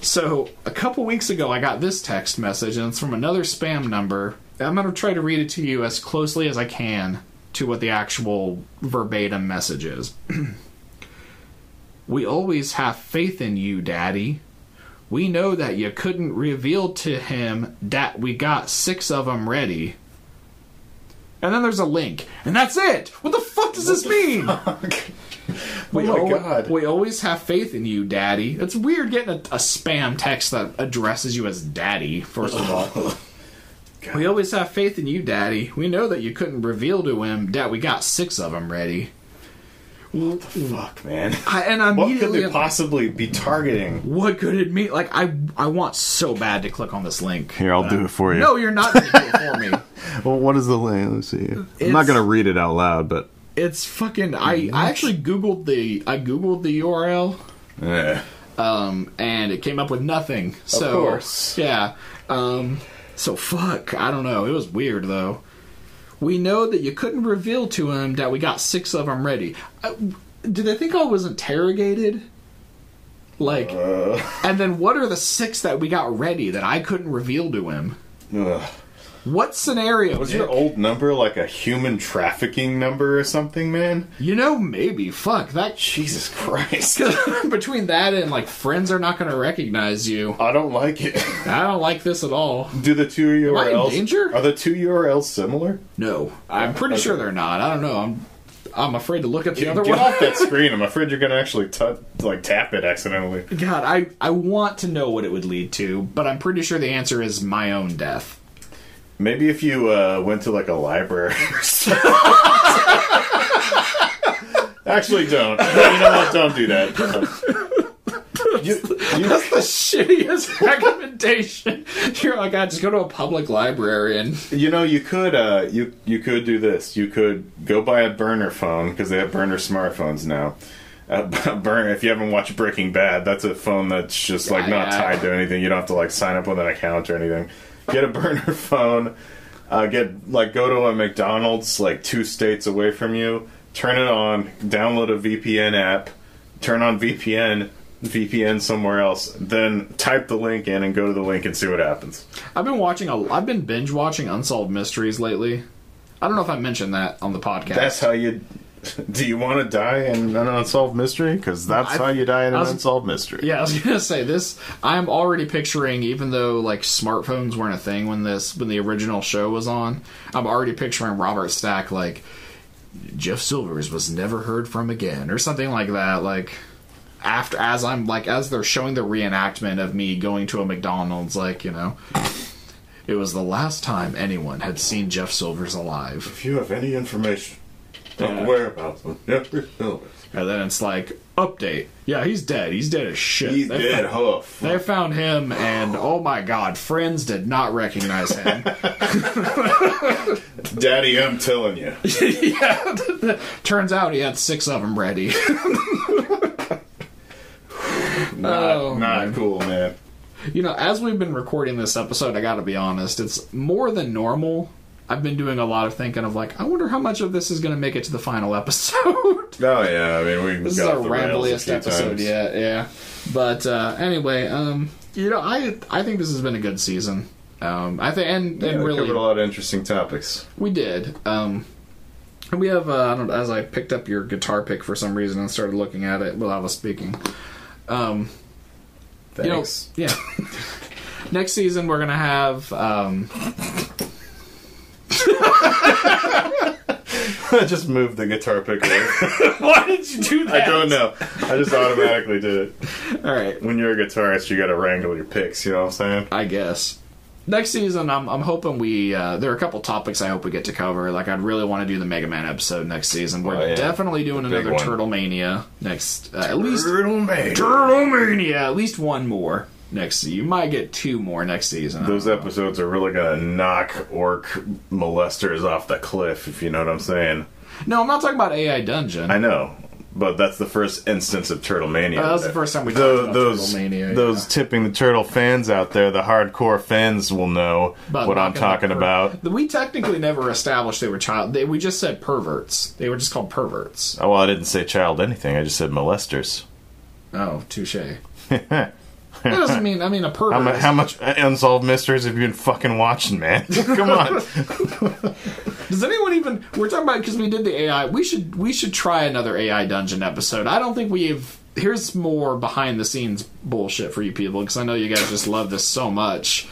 so a couple weeks ago, I got this text message, and it's from another spam number. I'm going to try to read it to you as closely as I can to what the actual verbatim message is. <clears throat> we always have faith in you, Daddy. We know that you couldn't reveal to him that we got six of them ready. And then there's a link, and that's it. What the fuck does this mean? <laughs> We, Oh al- God. we always have faith in you, Daddy. It's weird getting a, a spam text that addresses you as Daddy, first of all. <laughs> we always have faith in you, Daddy. We know that you couldn't reveal to him that we got six of them ready. Fuck, man. I, and What could immediately, they possibly be targeting? what could it mean? Like, I, I want so bad to click on this link. Here, I'll do it for you. No, you're not going to do it for me. <laughs> Well, what is the link? Let's see. I'm not gonna read it out loud, but It's fucking. I, I actually googled the I googled the URL. eh. um, and it came up with nothing. So, course. yeah. Um, so fuck. I don't know. It was weird though. We know that you couldn't reveal to him that we got six of them ready. I, did they think I was interrogated? Like, Uh, and then what are the six that we got ready that I couldn't reveal to him? ugh. What scenario? Was Nick? your old number like a human trafficking number or something, man? You know, maybe. Fuck that. Jesus Christ. <laughs> Between that and like friends are not going to recognize you. I don't like it. I don't like this at all. Do the two URLs danger? Are the two URLs similar? No, I'm pretty sure they're not. I don't know. I'm I'm afraid to look at the other Get one. off that <laughs> screen. I'm afraid you're gonna actually t- like tap it accidentally. God, I I want to know what it would lead to, but I'm pretty sure the answer is my own death. Maybe if you uh, went to like a library. <laughs> or something. Actually, don't. You know what? Don't do that. You, you, That's the shittiest <laughs> recommendation. You're like, I just go to a public library and you know, you could uh, you you could do this. You could go buy a burner phone because they have burner smartphones now. Uh, burn if you haven't watched Breaking Bad, that's a phone that's just like Yeah, not yeah. tied to anything. You don't have to like sign up with an account or anything. Get a burner <laughs> phone. Uh, get like go to a McDonald's like two states away from you. Turn it on. Download a VPN app. Turn on VPN. VPN somewhere else. Then type the link in and go to the link and see what happens. I've been watching a I've been binge watching Unsolved Mysteries lately. I don't know if I mentioned that on the podcast. That's how you. <laughs> Do you want to die in an unsolved mystery? Because that's I- how you die in I an was- unsolved mystery. Yeah, I was gonna say this. I'm already picturing, even though like smartphones weren't a thing when this when the original show was on. I'm already picturing Robert Stack like Jeff Silvers was never heard from again, or something like that. Like after as I'm like as they're showing the reenactment of me going to a McDonald's, like you know, it was the last time anyone had seen Jeff Silvers alive. If you have any information on Yeah. the whereabouts of Jeffrey Silvers, And then it's like update. Yeah, he's dead. He's dead as shit. he's They dead. found- Huh? They found him, and oh my god, friends did not recognize him. <laughs> Daddy, I'm telling you. <laughs> yeah, <laughs> turns out he had six of them ready. Not, Oh, not man. cool, man. you know, as we've been recording this episode, I gotta be honest, it's more than normal. I've been doing a lot of thinking of like, I wonder how much of this is going to make it to the final <laughs> episode. Oh yeah, I mean we this is got our rambliest episode times. yet, yeah. But uh, anyway, um, you know, I I think this has been a good season. Um, I think, and, Yeah, and we really, covered a lot of interesting topics. We did. Um, and we have, uh, I don't as I picked up your guitar pick for some reason and started looking at it while I was speaking. Um, you know, Thanks. yeah. <laughs> Next season, we're going to have. Um, I <laughs> just moved the guitar pick away. <laughs> Why did you do that? I don't know. I just automatically did it. All right, When you're a guitarist, you got to wrangle your picks. You know what I'm saying? I guess. Next season, I'm, I'm hoping we. Uh, there are a couple topics I hope we get to cover. Like, I'd really want to do the Mega Man episode next season. We're Oh, yeah. definitely doing another one. Turtle Mania next. Uh, at least Turtle Man. Turtle Mania. At least one more next. season. You might get two more next season. Those episodes are really gonna knock orc molesters off the cliff, if you know what I'm saying. No, I'm not talking about AI Dungeon. I know, but that's the first instance of Turtle Mania. Uh, that's the first time we talked about those Turtle Mania, those yeah. tipping the turtle fans out there, the hardcore fans will know About what I'm talking about. We technically never established they were child. They, we just said perverts. They were just called perverts. Oh, well, I didn't say child anything. I just said molesters. Oh, touche. <laughs> that doesn't mean. I mean a pervert. How, mu- how much unsolved mysteries have you been fucking watching, man? <laughs> Come on. Does anyone even? We're talking about because we did the AI. We should we should try another AI dungeon episode. I don't think we've. Here's more behind the scenes bullshit for you people because I know you guys just love this so much.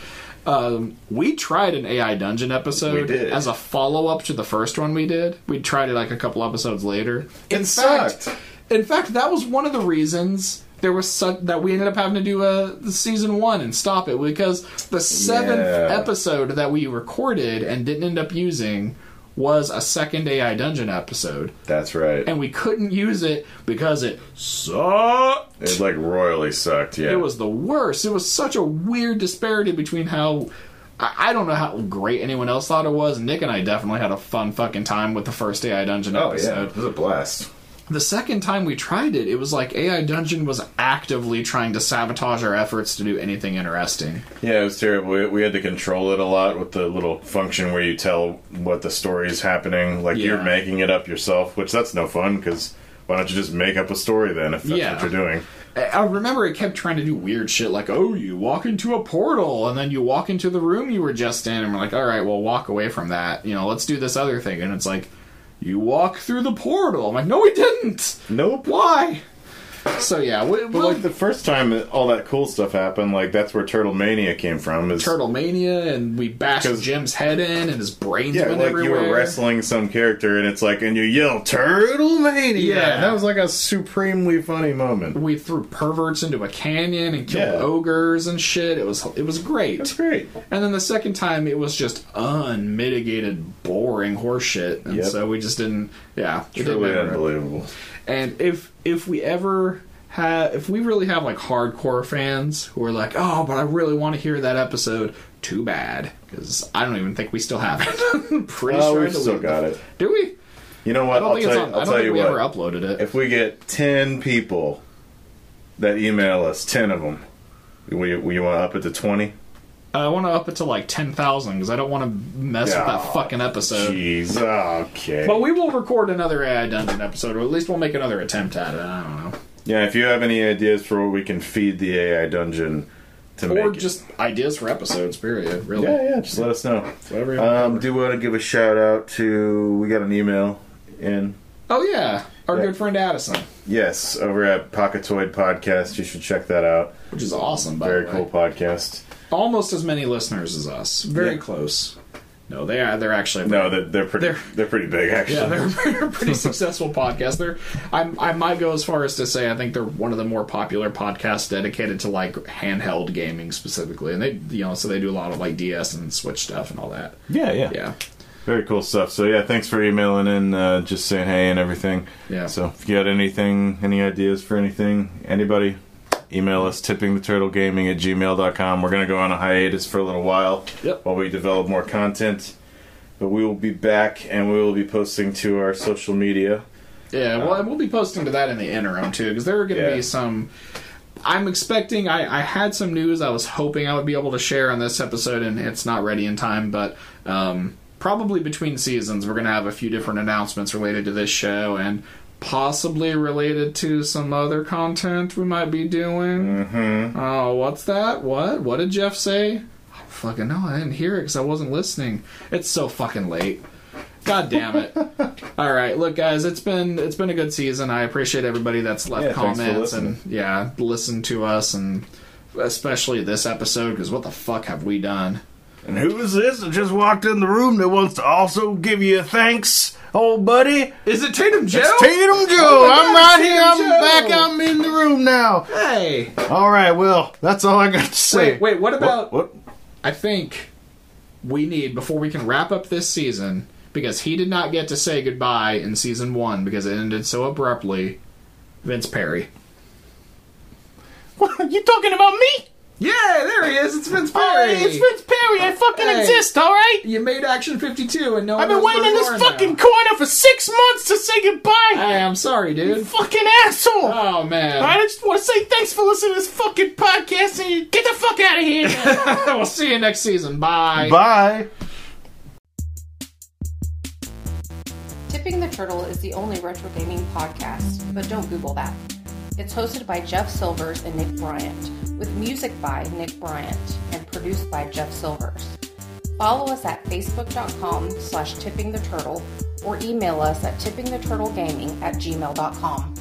Um, we tried an AI dungeon episode We as a follow up to the first one we did. We tried it like a couple episodes later. In It fact, sucked. in fact, that was one of the reasons there was such that we ended up having to do a season one and stop it because the seventh Yeah. episode that we recorded and didn't end up using was a second AI dungeon episode, That's right. and we couldn't use it because it sucked. It like royally sucked. Yeah. It was the worst. It was such a weird disparity between how. I don't know how great anyone else thought it was. Nick and I definitely had a fun fucking time with the first AI Dungeon Oh episode. yeah, it was a blast. The second time we tried it, it was like AI Dungeon was actively trying to sabotage our efforts to do anything interesting. Yeah, it was terrible. We, we had to control it a lot with the little function where you tell what the story is happening. Like you're making it up yourself, which that's no fun because why don't you just make up a story then if that's Yeah. what you're doing? I remember it kept trying to do weird shit like, oh, you walk into a portal and then you walk into the room you were just in, and we're like, all right, well, walk away from that. You know, let's do this other thing. And it's like, you walk through the portal. I'm like, no, we didn't. Nope. Why? So yeah, we, But like the first time that all that cool stuff happened, like that's where Turtle Mania came from. Is Turtle Mania, and we bashed Jim's head in, and his brains yeah, went like everywhere. you were wrestling some character, and it's like, and you yell Turtle Mania. Yeah. That was like a supremely funny moment. we threw perverts into a canyon and killed Yeah. ogres and shit. It was it was great. That's great. And then the second time, it was just unmitigated, boring horseshit, and Yep. so we just didn't. Yeah, didn't Truly matter. And if if we ever have, if we really have like hardcore fans who are like, oh, but I really want to hear that episode, too bad, because I don't even think we still have it. <laughs> Pretty Oh, sure we've still got it. Do we? You know what? I'll think tell, you- on. I'll I don't tell think you we what. ever uploaded it. If we get 10 people that email us, 10 of them, we, we want to up it to 20? I want to up it to like ten thousand because I don't want to mess with that fucking episode. Jeez, okay. But we will record another AI Dungeon episode, or at least we'll make another attempt at it. I don't know. yeah, if you have any ideas for what we can feed the AI dungeon to Or make it- just ideas for episodes, period. Really. Yeah, yeah, just let us know. Whatever you want to Um, cover. do want to give a shout out to, we got an email in. Oh, yeah. Our Yeah. good friend Addison, Yes, over at Pocketoid Podcast. You should check that out. which is awesome, by Very the cool way. podcast. Almost as many listeners as us. Very Yeah. close. No, they are. They're actually. No, they're, they're pretty. They're- They're, pretty big, actually. Yeah, they're, they're a <laughs> pretty successful podcast. They're, I, I might go as far as to say I think they're one of the more popular podcasts dedicated to like handheld gaming specifically, and they, you know, so they do a lot of like DS and Switch stuff and all that. yeah, yeah, Yeah, Very cool stuff. So yeah, thanks for emailing in, uh, just saying hey and everything. yeah. So if you got anything, any ideas for anything, anybody, email us tippingtheturtlegaming at gmail.com. We're gonna go on a hiatus for a little while Yep. while we develop more content. But we will be back and we will be posting to our social media. Yeah, well, and we'll be posting to that in the interim too, because there are going to Yeah. be some. I'm expecting. I, I had some news I was hoping I would be able to share on this episode, and it's not ready in time. But um, probably between seasons, we're going to have a few different announcements related to this show, and possibly related to some other content we might be doing. Mm-hmm. Oh, what's that? What? What did Jeff say? Oh, fucking no, I didn't hear it because I wasn't listening. It's so fucking late. God damn it! <laughs> All right, look, guys, it's been it's been a good season. I appreciate everybody that's left Yeah, comments and yeah, listened to us, and especially this episode because what the fuck have we done? And who is this that just walked in the room that wants to also give you a thanks? old buddy. Is it Tatum Joe? It's Tatum Joe. Oh I'm God, right it's here. I'm back. I'm in the room now. Hey. All right, well, that's all I got to say. Wait, wait, what about What? I think we need before we can wrap up this season because he did not get to say goodbye in season 1 because it ended so abruptly. Vince Perry. what? Are you talking about me? Yeah, there he is. It's Vince Perry. right, it's Vince Perry. I fucking Hey. exist. All right. You made Action 52 and no one I've been waiting in this are fucking corner for six months to say goodbye. Hey, I'm sorry, dude. fucking asshole. Oh man. I just want to say thanks for listening to this fucking podcast and you get the fuck out of here. <laughs> we'll see you next season. Bye. Bye. Tipping the Turtle is the only retro gaming podcast, but don't Google that. It's hosted by Jeff Silvers and Nick Bryant, with music by Nick Bryant and produced by Jeff Silvers. Follow us at facebook.com slash tipping the turtle or email us at tippingtheturtlegaming at gmail.com.